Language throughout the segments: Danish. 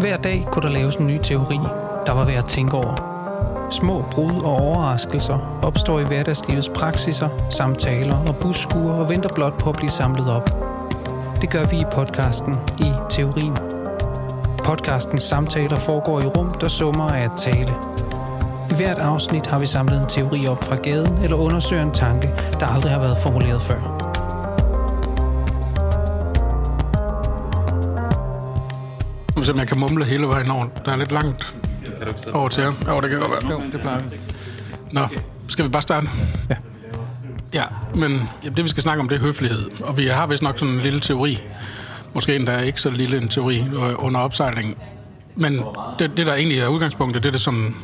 Hver dag kunne der laves en ny teori, der var værd at tænke over. Små brud og overraskelser opstår i hverdagslivets praksiser, samtaler og busskuer og venter blot på at blive samlet op. Det gør vi i podcasten i Teorien. Podcastens samtaler foregår i rum, der summer af at tale. I hvert afsnit har vi samlet en teori op fra gaden eller undersøger en tanke, der aldrig har været formuleret før. Se, om jeg kan mumle hele vejen over. Der er lidt langt over til jer. Jo, det kan godt være. Jo, det plejer vi. Nå, skal vi bare starte? Ja. Ja, men jamen, det vi skal snakke om, det er høflighed. Og vi har vist nok sådan en lille teori. Måske endda ikke så lille en teori øh, under opsejling. Men det, det der egentlig er udgangspunktet, det er det, som,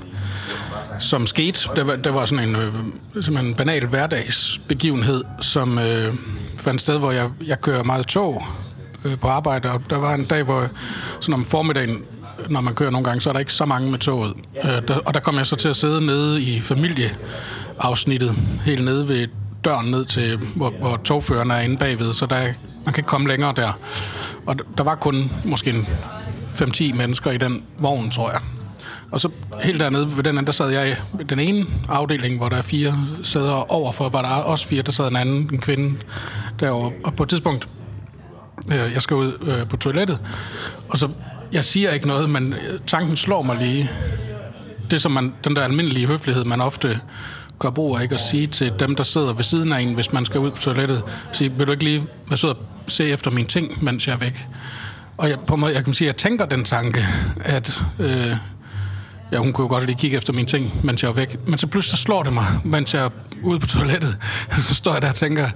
som skete. Det var, det var sådan en, øh, en banal hverdagsbegivenhed, som øh, fandt sted, hvor jeg, jeg kører meget tog øh, på arbejde. Og der var en dag, hvor sådan om formiddagen, når man kører nogle gange, så er der ikke så mange med toget. Øh, der, og der kom jeg så til at sidde nede i familieafsnittet, helt nede ved døren ned til, hvor, hvor togføreren er inde bagved, så der, man kan ikke komme længere der. Og der, var kun måske 5-10 mennesker i den vogn, tror jeg. Og så helt dernede ved den anden, der sad jeg i den ene afdeling, hvor der er fire sæder overfor, var der også fire, der sad en anden, en kvinde derovre. Og på et tidspunkt, øh, jeg skal ud øh, på toilettet, og så, jeg siger ikke noget, men øh, tanken slår mig lige. Det som man, den der almindelige høflighed, man ofte gør brug af ikke at sige til dem, der sidder ved siden af en, hvis man skal ud på toilettet, sige, vil du ikke lige være sød og se efter mine ting, mens jeg er væk? Og jeg, på en måde, jeg kan sige, at jeg tænker den tanke, at øh, ja, hun kunne jo godt lige kigge efter mine ting, mens jeg er væk. Men så pludselig så slår det mig, mens jeg er ude på toilettet. Så står jeg der og tænker,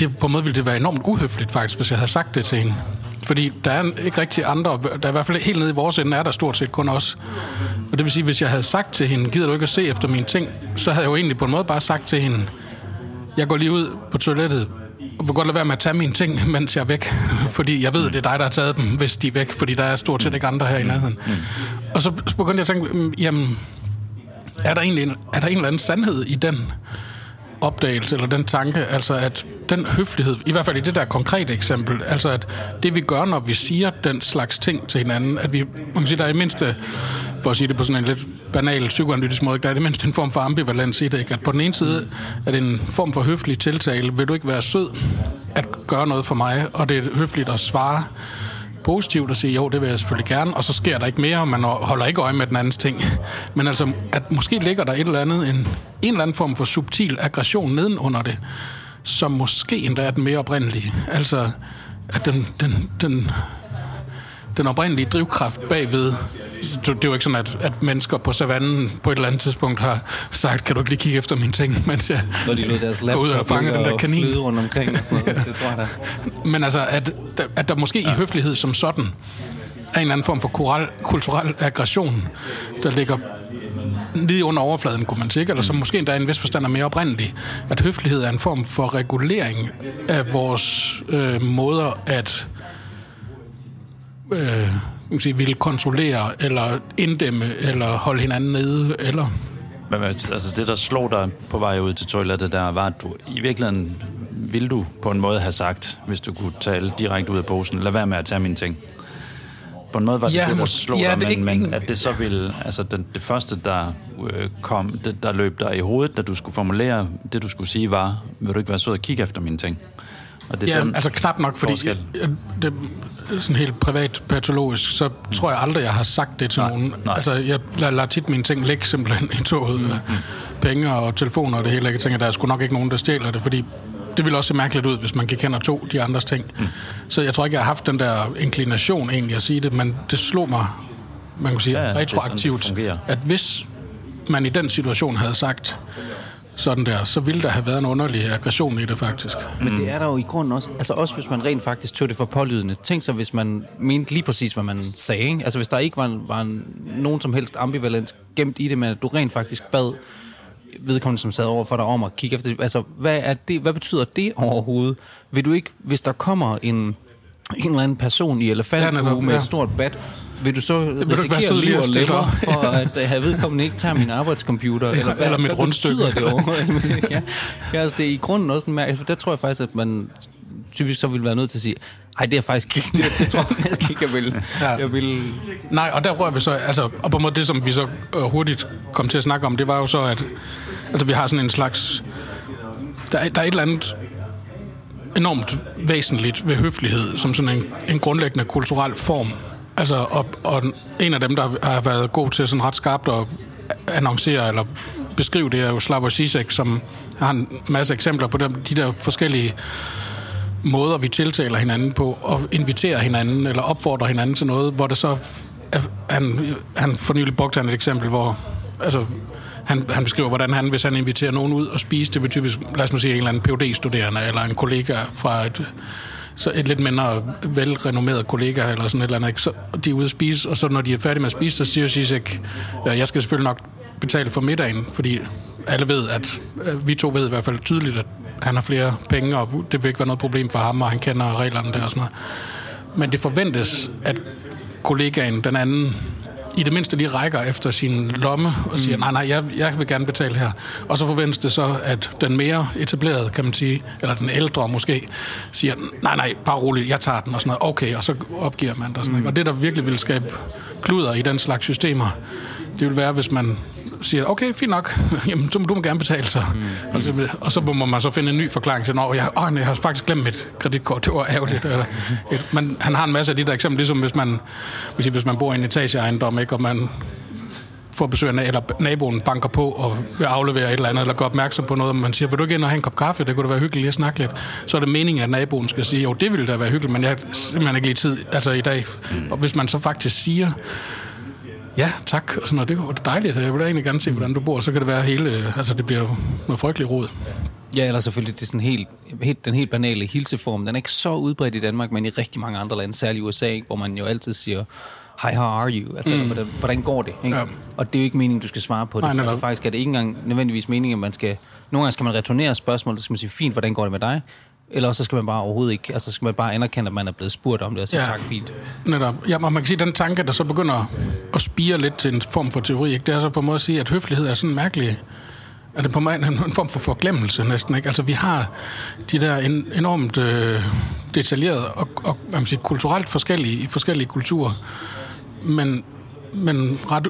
det, på en måde ville det være enormt uhøfligt faktisk, hvis jeg havde sagt det til hende. Fordi der er ikke rigtig andre, der er i hvert fald helt nede i vores ende, er der stort set kun os. Og det vil sige, hvis jeg havde sagt til hende, gider du ikke at se efter mine ting, så havde jeg jo egentlig på en måde bare sagt til hende, jeg går lige ud på toilettet, og vil godt lade være med at tage mine ting, mens jeg er væk. Fordi jeg ved, det er dig, der har taget dem, hvis de er væk, fordi der er stort set ikke andre her i nærheden. Og så begyndte jeg at tænke, jamen, er der egentlig en, er der en eller anden sandhed i den opdagelse, eller den tanke, altså at den høflighed, i hvert fald i det der konkrete eksempel, altså at det vi gør, når vi siger den slags ting til hinanden, at vi, man kan sige, der er i mindste, for at sige det på sådan en lidt banal psykoanalytisk måde, der er i det mindste en form for ambivalens i det, ikke? at på den ene side er det en form for høflig tiltale, vil du ikke være sød at gøre noget for mig, og det er høfligt at svare positivt og sige, jo, det vil jeg selvfølgelig gerne, og så sker der ikke mere, og man holder ikke øje med den andens ting. Men altså, at måske ligger der et eller andet, en, en eller anden form for subtil aggression nedenunder det, som måske endda er den mere oprindelige. Altså, at den, den, den, den oprindelige drivkraft bagved, det det er jo ikke sådan, at, at mennesker på savannen på et eller andet tidspunkt har sagt, kan du ikke lige kigge efter mine ting, mens jeg Når de lod deres går ud og laptop fanger den der kanin. rundt omkring og sådan noget. Det tror jeg da. Men altså, at, at der måske ja. i høflighed som sådan er en eller anden form for kulturel, kulturel aggression, der ligger lige under overfladen, kunne man sige, eller som måske endda en vis forstand er mere oprindelig. At høflighed er en form for regulering af vores øh, måder at øh, man sige, ville kontrollere, eller inddæmme, eller holde hinanden nede, eller... Men altså det, der slog dig på vej ud til toilettet der, var, at du i virkeligheden ville du på en måde have sagt, hvis du kunne tale direkte ud af posen, lad være med at tage mine ting. På en måde var det Ja, det, der slog ja, dig, det men, ikke- men at det så ville, altså den, det første, der øh, kom, det, der løb dig i hovedet, da du skulle formulere det, du skulle sige, var, vil du ikke være sød og kigge efter mine ting? Og det er Ja, den altså knap nok, fordi forskel. jeg, det er sådan helt privat patologisk, så tror jeg aldrig, jeg har sagt det til Nej, nogen. nej. Altså, jeg lader, tit mine ting ligge simpelthen i toget. Mm, Penge og telefoner og det hele. Jeg tænker, der er sgu nok ikke nogen, der stjæler det, fordi det ville også se mærkeligt ud, hvis man gik hen og tog de andres ting. Mm. Så jeg tror ikke, jeg har haft den der inklination egentlig at sige det, men det slog mig, man kan sige, Ja, sådan, retroaktivt, fungerer. at hvis man i den situation havde sagt sådan der, så ville der have været en underlig aggression i det faktisk. Men det er der jo i grunden også. Altså også hvis man rent faktisk tog det for pålydende. Tænk så, hvis man mente lige præcis, hvad man sagde. Ikke? Altså hvis der ikke var, var en, nogen som helst ambivalens gemt i det, men at du rent faktisk bad vedkommende, som sad over for dig om at kigge efter, altså hvad, er det, hvad betyder det overhovedet? Vil du ikke, hvis der kommer en, en eller anden person i Ja, elefanthue netop, med ja. et stort bat, vil du så ikke være risikere liv og op? for at øh, have vedkommende ikke tager min arbejdscomputer? eller, hvad, eller mit hvad rundstykke. det overhovedet? ja. ja, altså det er i grunden også en mærke, for der tror jeg faktisk, at man typisk så ville være nødt til at sige, ej, det er faktisk ikke, det, det tror jeg faktisk ikke, jeg vil. Ja. Jeg vil Nej, og der rører vi så, altså, og på en måde det, som vi så øh, hurtigt kom til at snakke om, det var jo så, at altså, vi har sådan en slags, der er, der er et eller andet enormt væsentligt ved høflighed, som sådan en, en grundlæggende kulturel form. Altså, og, og en af dem, der har været god til sådan ret skarpt at annoncere eller beskrive det, er jo Slavoj Zizek, som har en masse eksempler på dem, de der forskellige måder, vi tiltaler hinanden på, og inviterer hinanden, eller opfordrer hinanden til noget, hvor det så... Han, han for nylig brugte han et eksempel, hvor... Altså, han, han beskriver, hvordan han, hvis han inviterer nogen ud og spise, det vil typisk, lad os nu sige, en eller anden phd studerende eller en kollega fra et, så et lidt mindre velrenommeret kollega, eller sådan et eller andet, ikke? Så de er ude at spise, og så når de er færdige med at spise, så siger Zizek, ja, jeg skal selvfølgelig nok betale for middagen, fordi alle ved, at øh, vi to ved i hvert fald tydeligt, at han har flere penge, og det vil ikke være noget problem for ham, og han kender reglerne der og sådan noget. Men det forventes, at kollegaen, den anden, i det mindste lige rækker efter sin lomme og siger, nej, nej, jeg, jeg vil gerne betale her. Og så forventes det så, at den mere etablerede, kan man sige, eller den ældre måske, siger, nej, nej, bare roligt, jeg tager den og sådan noget. Okay, og så opgiver man det og sådan noget. Og det, der virkelig vil skabe kluder i den slags systemer, det vil være, hvis man siger, okay, fint nok, jamen, så må du må gerne betale så. Mm. Og, så og så må man så finde en ny forklaring til, at jeg, åh, jeg har faktisk glemt mit kreditkort, det var ærgerligt. Eller, et, men han har en masse af de der eksempler, ligesom hvis man, hvis, hvis man bor i en etageejendom, ikke, og man får besøg af, eller naboen banker på og vil aflevere et eller andet, eller gør opmærksom på noget, og man siger, vil du ikke ind og have en kop kaffe, det kunne da være hyggeligt at snakke lidt. Så er det meningen, at naboen skal sige, jo, det ville da være hyggeligt, men jeg har simpelthen ikke lige tid altså i dag. Og hvis man så faktisk siger, Ja, tak. Og sådan noget. Det var dejligt. Jeg vil da egentlig gerne se, hvordan du bor. Så kan det være hele... Altså, det bliver noget frygteligt rod. Ja, eller selvfølgelig det er sådan helt, helt, den helt banale hilseform. Den er ikke så udbredt i Danmark, men i rigtig mange andre lande, særligt i USA, ikke? hvor man jo altid siger, hi, how are you? Altså, mm. hvordan, hvordan går det? Ikke? Ja. Og det er jo ikke meningen, du skal svare på det. Nej, Nej, netop. altså, faktisk er det ikke engang nødvendigvis meningen, at man skal... Nogle gange skal man returnere spørgsmålet, så skal man sige, fint, hvordan går det med dig? Eller så skal man bare overhovedet ikke... Altså, så skal man bare anerkende, at man er blevet spurgt om det, og sige, Ja. tak, fint. Netop. Ja, man kan sige, at den tanke, der så begynder at spire lidt til en form for teori, ikke? det er så på en måde at sige, at høflighed er sådan mærkelig... Er det på en, måde en form for forglemmelse næsten, ikke? Altså, vi har de der en, enormt øh, detaljerede og, og man siger, kulturelt forskellige i forskellige kulturer, men, men ret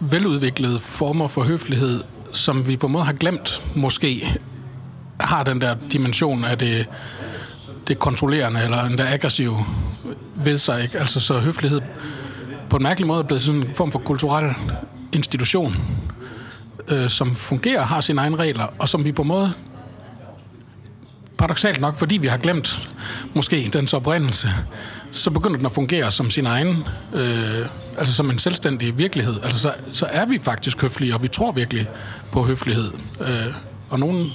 veludviklede former for høflighed, som vi på en måde har glemt, måske, har den der dimension af det, det kontrollerende eller endda aggressive ved sig. Ikke? Altså så høflighed på en mærkelig måde er blevet sådan en form for kulturel institution, øh, som fungerer, har sine egne regler, og som vi på en måde paradoxalt nok, fordi vi har glemt måske dens oprindelse, så begynder den at fungere som sin egen, øh, altså som en selvstændig virkelighed. Altså så, så er vi faktisk høflige, og vi tror virkelig på høflighed. Øh, og nogen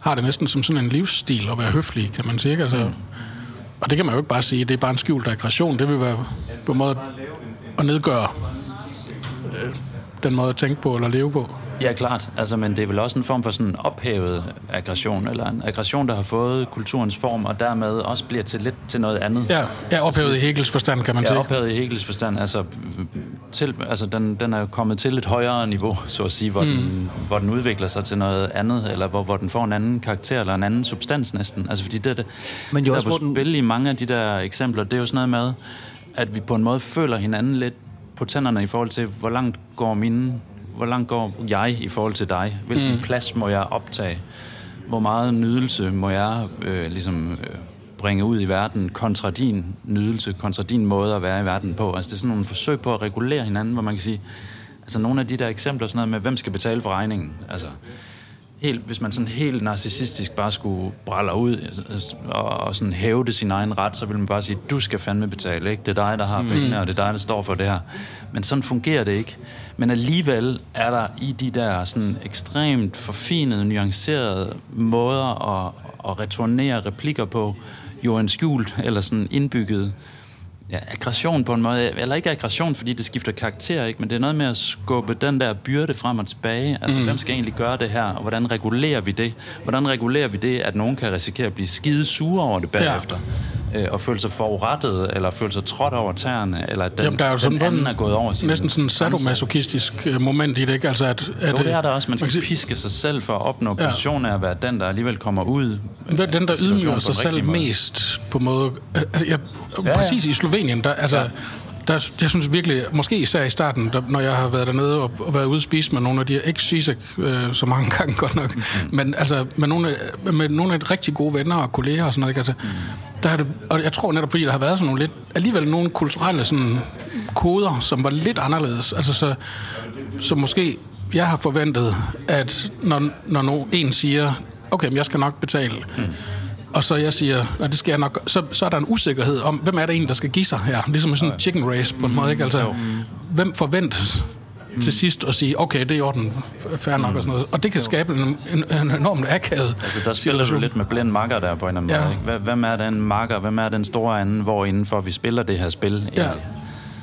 har det næsten som sådan en livsstil at være høflig, kan man sige. Ikke? Altså, og det kan man jo ikke bare sige, det er bare en skjult aggression. Det vil være på en måde at nedgøre øh, den måde at tænke på eller leve på. Ja, klart. Altså, men det er vel også en form for sådan en ophævet aggression, eller en aggression, der har fået kulturens form, og dermed også bliver til lidt til noget andet. Ja, ja ophævet i Hegels forstand, kan man Ja, sige. ophævet i Hegels forstand. Altså, til, altså den, den er jo kommet til et højere niveau, så at sige, hvor, mm. den, hvor den udvikler sig til noget andet, eller hvor, hvor den får en anden karakter, eller en anden substans næsten. Altså, fordi det, det, Men jo der også, er på den- spil i mange af de der eksempler, det er jo sådan noget med, at vi på en måde føler hinanden lidt på tænderne i forhold til, hvor langt går mine, hvor langt går jeg i forhold til dig? Hvilken mm. plads må jeg optage? Hvor meget nydelse må jeg øh, ligesom øh, bringe ud i verden kontra din nydelse, kontra din måde at være i verden på? Altså det er sådan nogle forsøg på at regulere hinanden, hvor man kan sige, altså nogle af de der eksempler, sådan noget med, hvem skal betale for regningen? Altså, helt, hvis man sådan helt narcissistisk bare skulle brælle ud altså, og, og sådan hævde sin egen ret, så ville man bare sige, du skal fandme betale, ikke? Det er dig, der har pengene, og det er dig, der står for det her. Men sådan fungerer det ikke. Men alligevel er der i de der sådan ekstremt forfinede, nuancerede måder at, at returnere replikker på, jo en skjult eller sådan indbygget ja, aggression på en måde. Eller ikke aggression, fordi det skifter karakter, ikke? men det er noget med at skubbe den der byrde frem og tilbage. Altså, mm. hvem skal egentlig gøre det her, og hvordan regulerer vi det? Hvordan regulerer vi det, at nogen kan risikere at blive skide sure over det bagefter? Ja. øh, og føle sig forurettet, eller føle sig trådt over tæerne, eller at den, Jamen, der er jo den sådan anden en- er gået over sin Næsten sådan en sadomasochistisk øh, moment i det, ikke? Altså, at, at, Jo, det er der også. Man man skal sige- piske sig selv for at opnå Ja. position af at være den, der alligevel kommer ud. Den, den der ydmyger sig den selv måde. mest på måde... at- at Jeg, ja. præcis i Slovenien, der, altså, Ja. der, jeg synes virkelig, måske især i starten, der, når jeg har været dernede og, og været ude at spise med nogle af de her, ikke Sisek øh, så mange gange godt nok, mm. men altså med nogle, af, med nogle af de rigtig gode venner og kolleger og sådan noget, ikke? Altså, Mhm. der er det, og jeg tror netop, fordi der har været sådan nogle lidt, alligevel nogle kulturelle sådan, koder, som var lidt anderledes. Altså så, så måske jeg har forventet, at når, når nogen, en siger, okay, men jeg skal nok betale, mm. Og så jeg siger, at det skal jeg nok, så, så er der en usikkerhed om, hvem er det en, der skal give sig her? Ligesom sådan en chicken race på en måde, ikke? Altså, hvem forventes til sidst at sige, okay, det er i orden, fair nok og sådan noget. Og det kan skabe en, en, en enormt akavet Altså, der spiller du situation. lidt med blind makker der på en eller anden Ja. måde. Ikke? Hvem- er den makker? Hvem er den store anden, hvor indenfor vi spiller det her spil? Ja.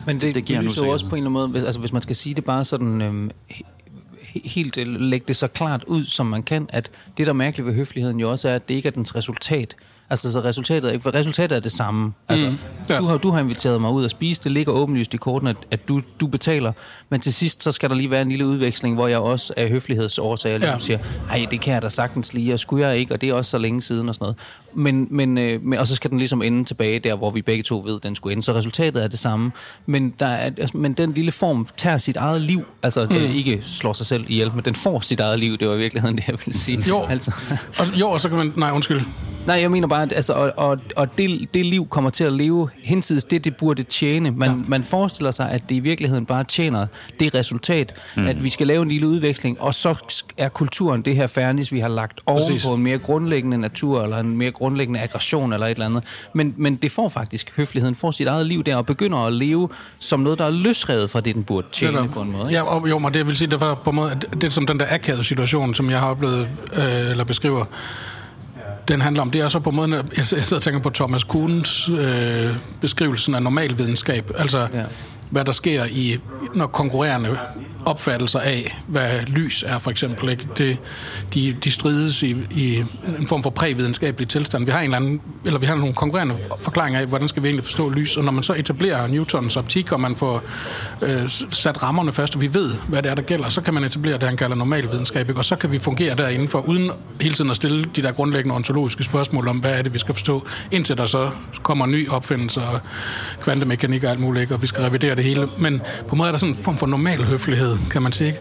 Men det, Det det giver en lyser jo også på en eller anden måde, hvis, altså hvis man skal sige det bare sådan øhm, helt øh, lægge det så klart ud, som man kan, at det, der er mærkeligt ved høfligheden jo også er, at det ikke er dens resultat. Altså, så resultatet er, ikke- resultatet er det samme. Altså, mm. Ja. du, har, du har inviteret mig ud at spise, det ligger åbenlyst i korten, at, at du, du betaler, men til sidst, så skal der lige være en lille udveksling, hvor jeg også af høflighedsårsager ligesom Ja. siger, ej, det kan jeg da sagtens lige, og skulle jeg ikke, og det er også så længe siden og sådan noget. Men, men, øh, men, og så skal den ligesom ende tilbage der, hvor vi begge to ved, den skulle ende. Så resultatet er det samme. Men, der er, altså, men den lille form tager sit eget liv. Altså, mm. øh, ikke slår sig selv ihjel, men den får sit eget liv. Det var i virkeligheden det, jeg ville sige. Jo. Altså. Og, jo, og så kan man... Nej, undskyld. Nej, jeg mener bare, at altså, og, og, og det, det liv kommer til at leve hensides det, det burde tjene. Man, ja. man forestiller sig, at det i virkeligheden bare tjener det resultat, mm. at vi skal lave en lille udveksling, og så er kulturen det her fernis, vi har lagt oven Præcis. på en mere grundlæggende natur, eller en mere grundlæggende aggression, eller et eller andet. Men, men det får faktisk, høfligheden får sit eget liv der, og begynder at leve som noget, der er løsrevet fra det, den burde tjene Netop. på en måde. Ikke? Ja, og, jo, men det vil sige, det var på en måde, at det er som den der akavede situation, som jeg har oplevet, øh, eller beskriver, den handler om. Det er så på måden, jeg sidder og tænker på Thomas Kuhns øh, beskrivelsen af normalvidenskab. Altså, Ja hvad der sker i, når konkurrerende opfattelser af, hvad lys er for eksempel. Ikke? Det, de, de strides i, i en form for prævidenskabelig tilstand. Vi har en eller anden, eller vi har nogle konkurrerende forklaringer af, hvordan skal vi egentlig forstå lys, og når man så etablerer Newtons optik, og man får øh, sat rammerne fast, og vi ved, hvad det er, der gælder, så kan man etablere det, han kalder normalvidenskab, ikke? og så kan vi fungere derinde for uden hele tiden at stille de der grundlæggende ontologiske spørgsmål om, hvad er det, vi skal forstå, indtil der så kommer ny opfindelse og kvantemekanik og alt muligt, ikke? og vi skal revidere det hele. Men på en måde er der sådan en form for normal høflighed, kan man sige, ikke?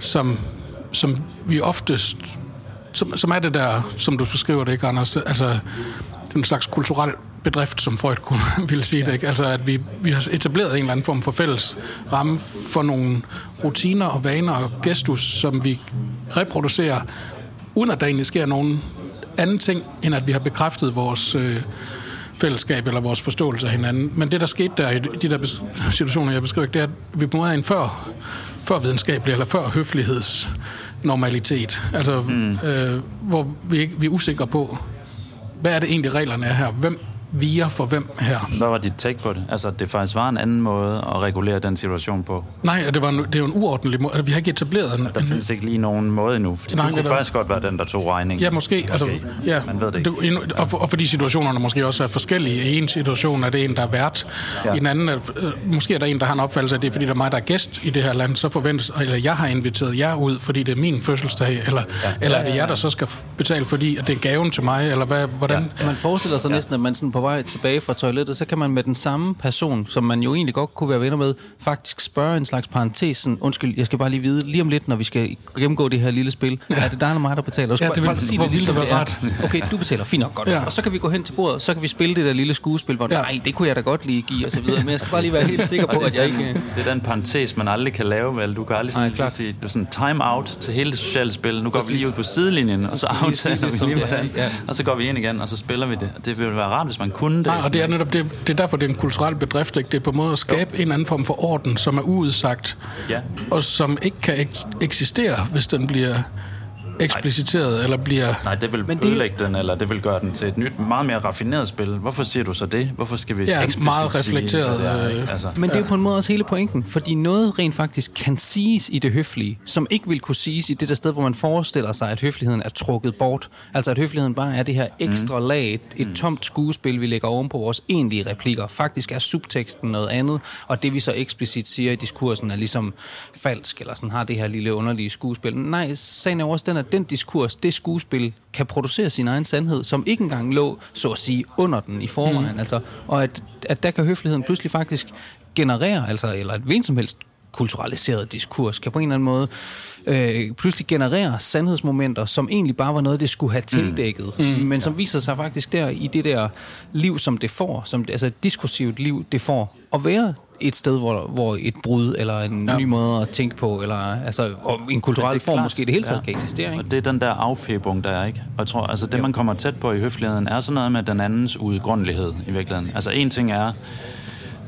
Som, som vi oftest som, som er det der, som du beskriver det, ikke, Anders? Altså, den slags kulturel bedrift, som Freud kunne ville sige det, ikke? Altså, at vi, vi har etableret en eller anden form for fælles ramme for nogle rutiner og vaner og gestus, som vi reproducerer, uden at der egentlig sker nogen anden ting, end at vi har bekræftet vores øh, fællesskab eller vores forståelse af hinanden. Men det, der skete der i de der situationer, jeg beskriver, det er, at vi på en måde en før, før videnskabelig eller før høfligheds normalitet. Altså, mm. øh, hvor vi, ikke, vi er usikre på, hvad er det egentlig reglerne er her? Hvem viger for hvem her? Hvad var dit take på det? Altså, at det faktisk var en anden måde at regulere den situation på. Nej, det, var en, det er jo en uordentlig måde. Altså, vi har ikke etableret en... Der findes ikke lige nogen måde endnu. Fordi Nej, du det kunne er der- faktisk godt være den, der tog regningen. Ja, måske. Altså, ja, Man ved det ikke. en- og, for, og fordi situationerne måske også er forskellige. I en situation er det en, der er vært. Ja. Ja. I en anden, er, øh, måske er der en, der har en opfattelse af, at det er, fordi der er mig, der er gæst i det her land. Så forventes, eller jeg har inviteret jer ud, fordi det er min fødselsdag. Eller, ja. eller er det jer, der så skal betale, fordi at det er gaven til mig? Eller hvad, hvordan? Ja. Man forestiller sig ja. næsten, at man sådan på vej tilbage fra toilettet, så kan man med den samme person, som man jo egentlig godt kunne være venner med, faktisk spørge en slags parentes, sådan, undskyld, jeg skal bare lige vide, lige om lidt, når vi skal gennemgå det her lille spil, ja. er det dig eller mig, der betaler? Du skal Ja, det vil- bare sige det, ligesom det er. ret. Okay, du betaler, fint nok godt. Ja. Og så kan vi gå hen til bordet, så kan vi spille det der lille skuespil, hvor Ja. nej, det kunne jeg da godt lige give, og så videre. Men jeg skal bare lige være helt sikker på, Og at jeg ikke... det er den parentes, man aldrig kan lave, vel? Du kan aldrig sådan, klart. sige, du er sådan time out til hele det sociale spil. Nu går vi Præcis. lige ud på sidelinjen, og så aftaler vi lige, er, hvordan. ja. Og så går vi ind igen, og så spiller vi det. Og Det ville være rart, hvis man kunne det. Nej, og det er netop det, det er derfor, det er en kulturel bedrift. Ikke? Det er på en måde at skabe jo. en anden form for orden, som er uudsagt, Ja. og som ikke kan eks- eksistere, hvis den bliver ekspliciteret, eller bliver... Nej, det vil Men det... det- ødelægge den, eller det vil gøre den til et nyt, meget mere raffineret spil. Hvorfor siger du så det? Hvorfor skal vi Ja, eksplicit meget sige, reflekteret, hvad det er, øh, altså, Men det er jo på en måde også hele pointen, fordi noget rent faktisk kan siges i det høflige, som ikke vil kunne siges i det der sted, hvor man forestiller sig, at høfligheden er trukket bort. Altså at høfligheden bare er det her ekstra Mm. lag, et, et tomt skuespil, vi lægger oven på vores egentlige replikker. Faktisk er subteksten noget andet, og det vi så eksplicit siger i diskursen er ligesom falsk, eller sådan har det her lille underlige skuespil. Nej, sagen er også den, at den diskurs, det skuespil, kan producere sin egen sandhed, som ikke engang lå, så at sige, under den i forvejen. Mm. Altså, og at, at der kan høfligheden pludselig faktisk generere, altså, eller et hvilken som helst kulturaliseret diskurs, kan på en eller anden måde øh, pludselig generere sandhedsmomenter, som egentlig bare var noget, det skulle have tildækket, mm. Mm. men som viser sig faktisk der i det der liv, som det får, som, altså et diskursivt liv, det får, at være et sted, hvor, hvor et brud, eller en ja. ny måde at tænke på, eller altså, og en kulturel form klart. måske i det hele taget Ja. kan eksistere. Ikke? Og det er den der affæbung, der er, ikke? Og jeg tror, altså det, man kommer tæt på i høfligheden, er sådan noget med den andens udgrundelighed i virkeligheden. Altså en ting er,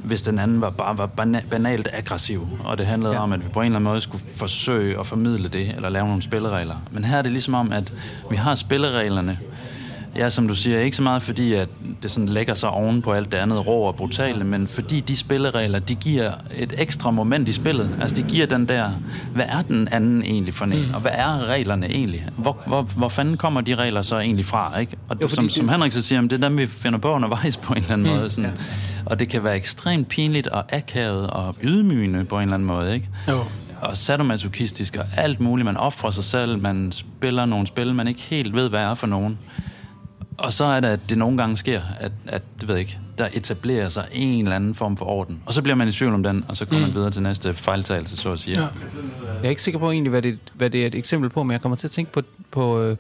hvis den anden var bare var bana- banalt aggressiv, og det handlede ja. om, at vi på en eller anden måde skulle forsøge at formidle det, eller lave nogle spilleregler. Men her er det ligesom om, at vi har spillereglerne, Ja, som du siger, ikke så meget fordi, at det sådan lægger sig oven på alt det andet rå og brutale, men fordi de spilleregler, de giver et ekstra moment i spillet. Altså, de giver den der, hvad er den anden egentlig for en, og hvad er reglerne egentlig? Hvor, hvor, hvor fanden kommer de regler så egentlig fra, ikke? Og Jo, som, det- som Henrik så siger, det er dem, vi finder på undervejs på en eller anden måde. Sådan. Og det kan være ekstremt pinligt og akavet og ydmygende på en eller anden måde, ikke? Jo. og sadomasochistisk og alt muligt. Man offrer sig selv, man spiller nogle spil, man ikke helt ved, hvad er for nogen. Og så er det, at det nogle gange sker, at, at det ved jeg ikke, der etablerer sig en eller anden form for orden. Og så bliver man i tvivl om den, og så går mm. man videre til næste fejltagelse, så at sige. Ja. Jeg er ikke sikker på egentlig, hvad det, hvad det er et eksempel på, men jeg kommer til at tænke på, på, øh,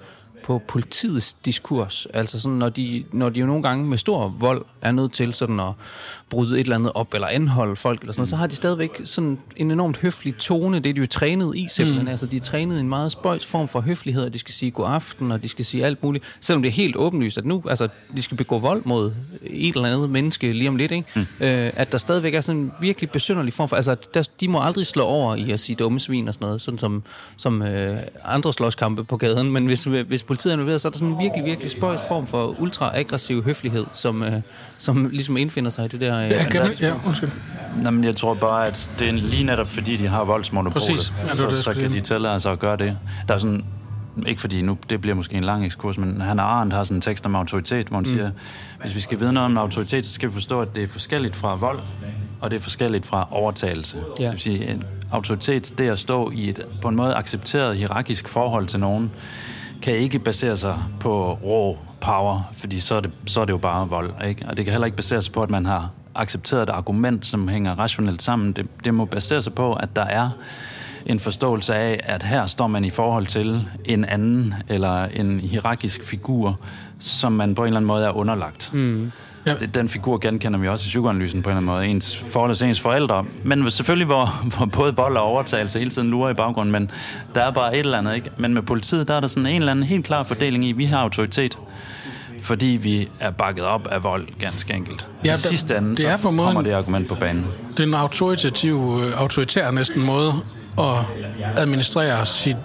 på politiets diskurs. Altså sådan, når de, når de jo nogle gange med stor vold er nødt til sådan at bryde et eller andet op, eller anholde folk, eller sådan noget, så har de stadigvæk sådan en enormt høflig tone. Det er de jo trænet i simpelthen. Mm. Altså, de er trænet i en meget spøjs form for høflighed, og de skal sige god aften, og de skal sige alt muligt. Selvom det er helt åbenlyst, at nu, altså, de skal begå vold mod et eller andet menneske lige om lidt, ikke? Mm. Øh, at der stadigvæk er sådan en virkelig besynderlig form for, altså, der, de må aldrig slå over i at sige dumme svin og sådan noget, sådan som, som øh, andre slåskampe på gaden, men hvis, hvis politiet er involveret, så er der sådan en virkelig, virkelig spøjs form for ultra-aggressiv høflighed, som, øh, som ligesom indfinder sig i det der... Øh, Ja, kan, ja, undskyld. Nå, men jeg tror bare, at det er lige netop fordi, de har voldsmonopolet, Præcis. Ja, det var det, så, så kan de tillade sig at gøre det. Der er sådan, ikke fordi nu, det bliver måske en lang ekskurs, men han Arendt har sådan en tekst om autoritet, hvor han mm. siger, hvis vi skal vide noget om autoritet, så skal vi forstå, at det er forskelligt fra vold, og det er forskelligt fra overtagelse. Ja. Det vil sige, en autoritet, det er at stå i et på en måde accepteret hierarkisk forhold til nogen, kan ikke basere sig på rå power, fordi så er det, så er det jo bare vold. Ikke? Og det kan heller ikke basere sig på, at man har accepteret et argument, som hænger rationelt sammen. Det, det må basere sig på, at der er en forståelse af, at her står man i forhold til en anden eller en hierarkisk figur, som man på en eller anden måde er underlagt. Mm. Ja. Det, den figur genkender vi også i psykoanalysen på en eller anden måde. Ens forhold til ens forældre. Men selvfølgelig, hvor, hvor både vold og overtagelse hele tiden lurer i baggrunden, men der er bare et eller andet, ikke? Men med politiet, der er der sådan en eller anden helt klar fordeling i, vi har autoritet, fordi vi er bakket op af vold, ganske enkelt. Ja, I sidste ende, det er så måden- kommer det argument på banen. Det er en autoritativ, øh, autoritær næsten måde at administrere sit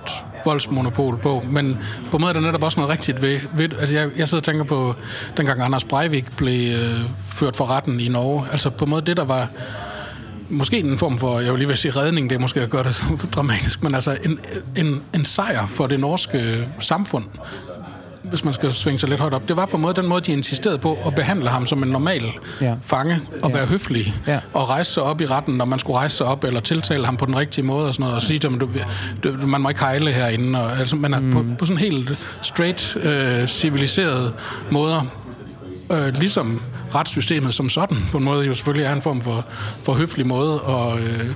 voldsmonopol på, men på en måde er der netop også noget rigtigt ved, ved altså jeg, jeg sidder og tænker på, dengang Anders Breivik blev øh, ført for retten i Norge, altså på en måde det, der var måske en form for, jeg vil lige vil sige redning, det er måske at gøre det så dramatisk, men altså en, en, en sejr for det norske øh, samfund, hvis man skal svinge sig lidt højt op. Det var på en måde den måde, de insisterede på at behandle ham som en normal Ja. fange og Ja. være høflig Ja. og rejse sig op i retten, når man skulle rejse sig op eller tiltale ham på den rigtige måde og sådan noget, og sige ham, du, du, man må ikke hejle herinde. Og, altså, man er mm. på, på sådan helt straight, øh, civiliseret måder, øh, ligesom retssystemet som sådan, på en måde jo selvfølgelig er en form for, for høflig måde at øh,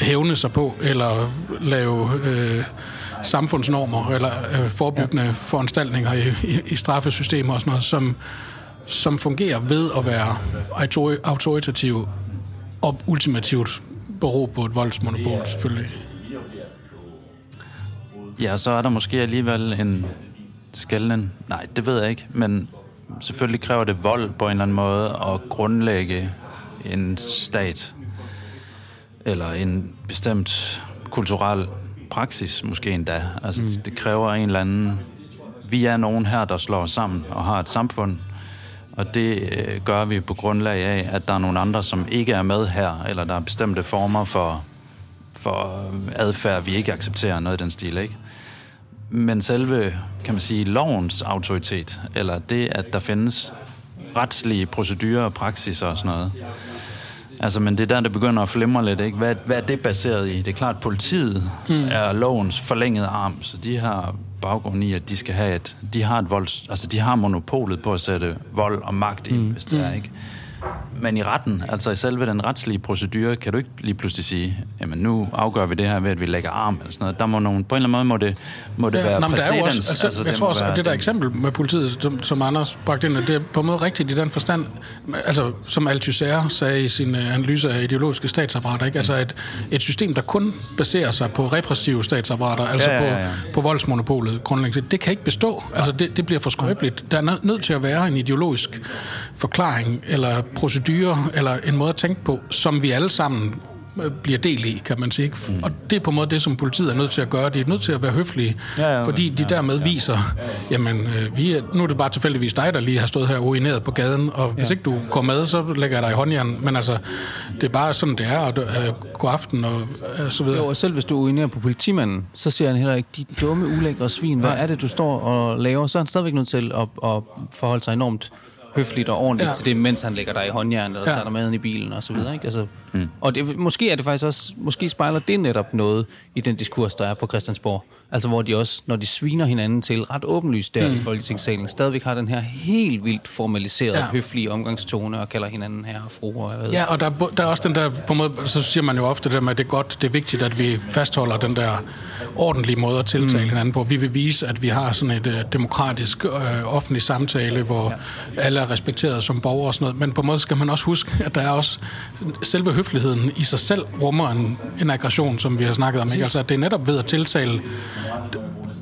hævne sig på, eller lave øh, samfundsnormer, eller øh, forebyggende ja. foranstaltninger i, i, i straffesystemer og sådan noget, som, som fungerer ved at være autori- autoritativ og ultimativt bero på et voldsmonopol, selvfølgelig. Ja, så er der måske alligevel en skælden. Nej, det ved jeg ikke, men selvfølgelig kræver det vold på en eller anden måde at grundlægge en stat eller en bestemt kulturel praksis måske endda. Altså, mm. det kræver en eller anden... Vi er nogen her, der slår sammen og har et samfund, og det øh, gør vi på grundlag af, at der er nogle andre, som ikke er med her, eller der er bestemte former for, for adfærd, vi ikke accepterer, noget i den stil, ikke? Men selve, kan man sige, lovens autoritet, eller det, at der findes retslige procedurer og praksiser og sådan noget, Altså, men det er der, det begynder at flimre lidt, ikke? Hvad, hvad er det baseret i? Det er klart, at politiet mm. er lovens forlængede arm, så de har baggrund i, at de skal have et... De har et volds... Altså, de har monopolet på at sætte vold og magt i, mm. hvis det er, mm. ikke? Men i retten, altså i selve den retslige procedure, kan du ikke lige pludselig sige, jamen nu afgør vi det her ved, at vi lægger arm eller sådan noget. Der må nogen, på en eller anden måde må det, må det ja, være præcedens. Også, altså, altså, jeg tror også, at det der eksempel med politiet, som, som Anders bragte ind, det er på en måde rigtigt i den forstand, altså som Althusser sagde i sin øh, analyse af ideologiske statsapparater, ikke? Altså et, et system, der kun baserer sig på repressive statsapparater, altså ja, ja, ja. På, på voldsmonopolet grundlæggende, det kan ikke bestå. Altså det, det bliver for skrøbeligt. Der er nødt til at være en ideologisk forklaring eller procedure eller en måde at tænke på, som vi alle sammen øh, bliver del i, kan man sige. Mm. Og det er på en måde det, som politiet er nødt til at gøre. De er nødt til at være høflige, ja, ja, fordi de ja, dermed ja. viser, jamen, øh, vi er, nu er det bare tilfældigvis dig, der lige har stået her urineret på gaden, og hvis ja. ikke du går med, så lægger jeg dig i håndjern. Men altså, det er bare sådan, det er, og øh, god aften, og øh, så videre. Jo, og selv hvis du urinerer på politimanden, så siger han heller ikke, de dumme, ulækre svin, hvad er det, du står og laver? Så er han stadigvæk nødt til at, at forholde sig enormt høfligt og ordentligt ja. til det, mens han lægger dig i håndjern, eller ja. tager dig med ind i bilen og så videre. Ikke? Altså, mm. Og det, måske er det faktisk også, måske spejler det netop noget i den diskurs, der er på Christiansborg. Altså hvor de også, når de sviner hinanden til ret åbenlyst der mm. i Folketingssalen, stadigvæk har den her helt vildt formaliserede, ja. høflige omgangstone og kalder hinanden her og fru. Og ja, og der, der er også den der, på måde, så siger man jo ofte det med, at det er godt, det er vigtigt, at vi fastholder den der ordentlige måde at tiltale mm. hinanden på. Vi vil vise, at vi har sådan et uh, demokratisk uh, offentlig samtale, hvor ja. alle er respekteret som borgere og sådan noget. Men på en måde skal man også huske, at der er også selve høfligheden i sig selv rummer en, en aggression, som vi har snakket om. Ikke? Altså, at det er netop ved at tiltale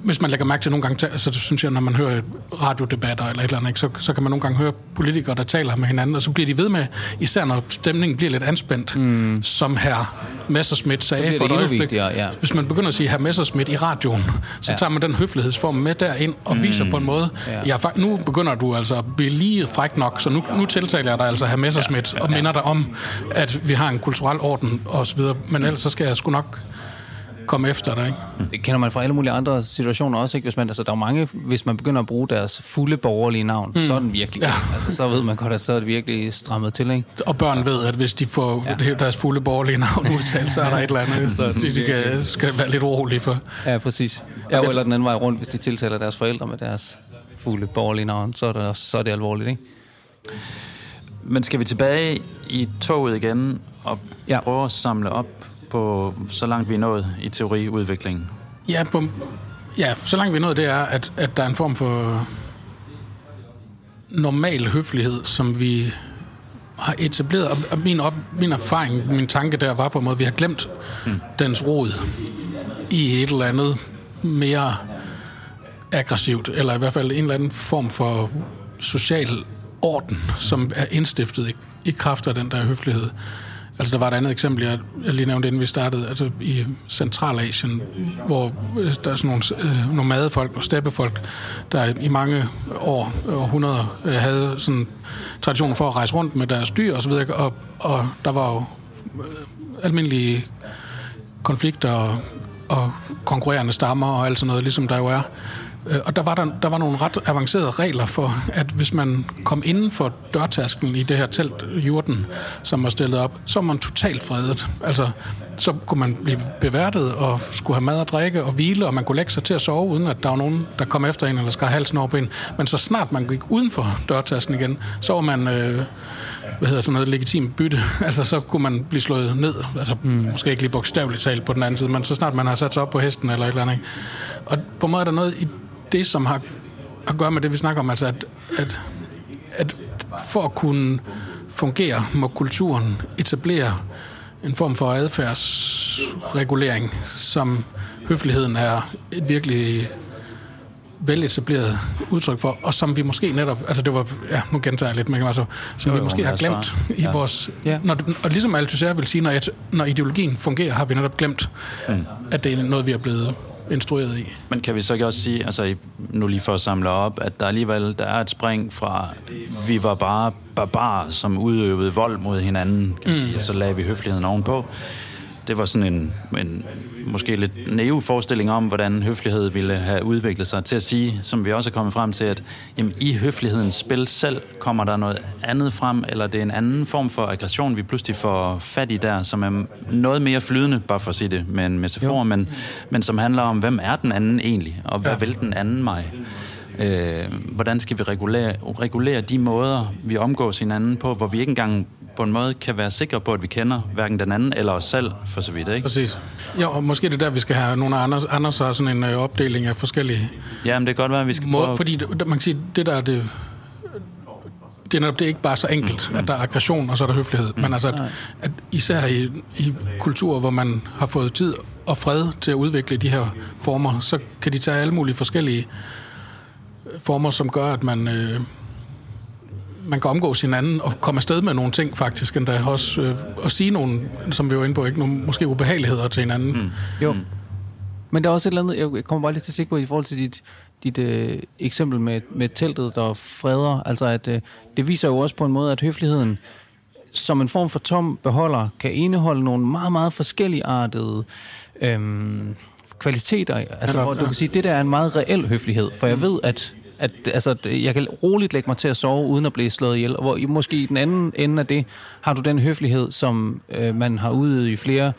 hvis man lægger mærke til nogle gange, så synes jeg, når man hører radiodebatter eller et eller andet, så, så kan man nogle gange høre politikere, der taler med hinanden, og så bliver de ved med, især når stemningen bliver lidt anspændt, mm. som her Messerschmidt sagde for et øjeblik. Ja. Hvis man begynder at sige her Messerschmidt i radioen, så ja. tager man den høflighedsform med derind og mm. viser på en måde, ja. Ja, nu begynder du altså at blive lige fræk nok, så nu, nu tiltaler jeg dig altså her Messerschmidt ja. Ja. og minder dig om, at vi har en kulturel orden og så videre, men ellers så skal jeg sgu nok komme efter dig. Ikke? Det kender man fra alle mulige andre situationer også. Ikke? Hvis man, altså, der er mange, hvis man begynder at bruge deres fulde borgerlige navn, mm. så er den virkelig ja. altså, Så ved man godt, at så er det virkelig strammet til. Ikke? Og børn ved, at hvis de får ja. deres fulde borgerlige navn udtalt, så er der et eller andet, så de, de kan, skal være lidt urolige for. Ja, præcis. Ja, eller den anden vej rundt, hvis de tiltaler deres forældre med deres fulde borgerlige navn, så er det, så er det alvorligt. Ikke? Men skal vi tilbage i toget igen og ja. prøve at samle op på så langt vi er nået i teoriudviklingen? Ja, på, ja så langt vi er nået, det er, at, at der er en form for normal høflighed, som vi har etableret. Og min, op, min erfaring, min tanke der var på en måde, at vi har glemt mm. dens rod i et eller andet mere aggressivt, eller i hvert fald en eller anden form for social orden, som er indstiftet i, i kraft af den der høflighed. Altså, der var et andet eksempel, jeg, jeg lige nævnte, inden vi startede, altså i Centralasien, hvor øh, der er sådan nogle øh, nomadefolk og steppefolk, der i mange år, århundreder, øh, havde sådan tradition for at rejse rundt med deres dyr og så videre, og, og der var jo øh, almindelige konflikter og, og konkurrerende stammer og alt sådan noget, ligesom der jo er og der var, der, der var nogle ret avancerede regler for, at hvis man kom inden for dørtasken i det her telt, jorden, som var stillet op, så var man totalt fredet. Altså, så kunne man blive beværtet og skulle have mad og drikke og hvile, og man kunne lægge sig til at sove, uden at der var nogen, der kom efter en eller skar halsen over en. Men så snart man gik uden for dørtasken igen, så var man... Øh, hvad hedder sådan noget legitimt bytte. Altså, så kunne man blive slået ned. Altså, mm. måske ikke lige bogstaveligt talt på den anden side, men så snart man har sat sig op på hesten eller et eller andet. Og på en måde er der noget i det, som har at gøre med det, vi snakker om, altså at, at, at for at kunne fungere, må kulturen etablere en form for adfærdsregulering, som høfligheden er et virkelig veletableret udtryk for, og som vi måske netop, altså det var, ja, nu gentager jeg lidt, men altså, som Jo, vi måske har glemt bare- i ja. vores, Ja. når, og ligesom Althusser vil sige, når, et, når ideologien fungerer, har vi netop glemt, mm. at det er noget, vi er blevet instrueret i. Men kan vi så ikke også sige, altså nu lige for at samle op, at der alligevel der er et spring fra, vi var bare barbarer, som udøvede vold mod hinanden, kan man sige, og så lagde vi høfligheden ovenpå. Det var sådan en, en måske lidt naiv forestilling om, hvordan høflighed ville have udviklet sig til at sige, som vi også er kommet frem til, at jamen, i høflighedens spil selv kommer der noget andet frem, eller det er en anden form for aggression, vi pludselig får fat i der, som er noget mere flydende, bare for at sige det med en metafor, men, men som handler om, hvem er den anden egentlig, og hvad ja. vil den anden mig? Øh, hvordan skal vi regulere, regulere de måder, vi omgås hinanden på, hvor vi ikke engang på en måde kan være sikre på, at vi kender hverken den anden eller os selv, for så vidt, ikke? Præcis. Ja, og måske det er der, vi skal have nogle Anders, Anders har sådan en øh, opdeling af forskellige Jamen, det kan godt være, at vi skal måder, prøve... fordi det, man kan sige, det der er det, det er netop det er ikke bare så enkelt, at der er aggression, og så er der høflighed. Men altså, at, at især i, i kulturer, hvor man har fået tid og fred til at udvikle de her former, så kan de tage alle mulige forskellige øh, former, som gør, at man, øh, man kan omgås hinanden og komme afsted med nogle ting faktisk, endda også øh, at sige nogle, som vi var inde på, ikke nogle måske ubehageligheder til hinanden. Mm. Jo. Men der er også et eller andet, jeg kommer bare lige til at tænke på i forhold til dit, dit øh, eksempel med, med teltet, der freder. Altså, at øh, det viser jo også på en måde, at høfligheden som en form for tom beholder, kan indeholde nogle meget, meget forskellige artede øhm, kvaliteter. Altså, Ja, hvor du kan sige, at det der er en meget reel høflighed. For jeg ved, at at altså, jeg kan roligt lægge mig til at sove, uden at blive slået ihjel. Og hvor måske i den anden ende af det, har du den høflighed, som øh, man har udøvet i flere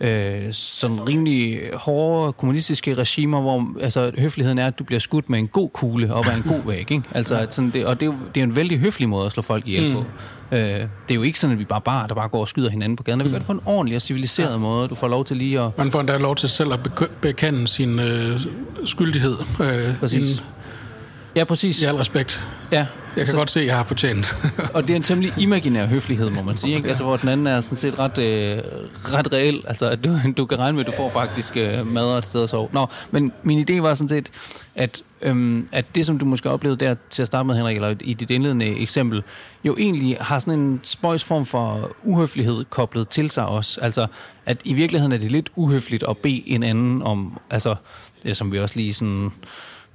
øh, sådan rimelig hårde kommunistiske regimer, hvor altså, høfligheden er, at du bliver skudt med en god kugle op ad en god væg. Ikke? Altså, at sådan, det, og det er, jo, det er en vældig høflig måde at slå folk ihjel mm. på. Øh, det er jo ikke sådan, at vi bare bare, der bare går og skyder hinanden på gaden. Vi gør det på en ordentlig og civiliseret ja. måde. Du får lov til lige at... Man får endda lov til selv at bek- bekende sin øh, skyldighed. Øh, Præcis. inden- Ja, præcis. I al respekt. Ja. Jeg kan godt se, at jeg har fortjent. Og det er en temmelig imaginær høflighed, må man sige. Ikke? Altså, hvor den anden er sådan set ret, øh, ret reel. Altså, at du, du kan regne med, at du får faktisk øh, mad og et sted at sove. Nå, men min idé var sådan set, at, øhm, at det, som du måske oplevede der til at starte med, Henrik, eller i dit indledende eksempel, jo egentlig har sådan en spøjs form for uhøflighed koblet til sig også. Altså, at i virkeligheden er det lidt uhøfligt at bede en anden om, altså, det som vi også lige sådan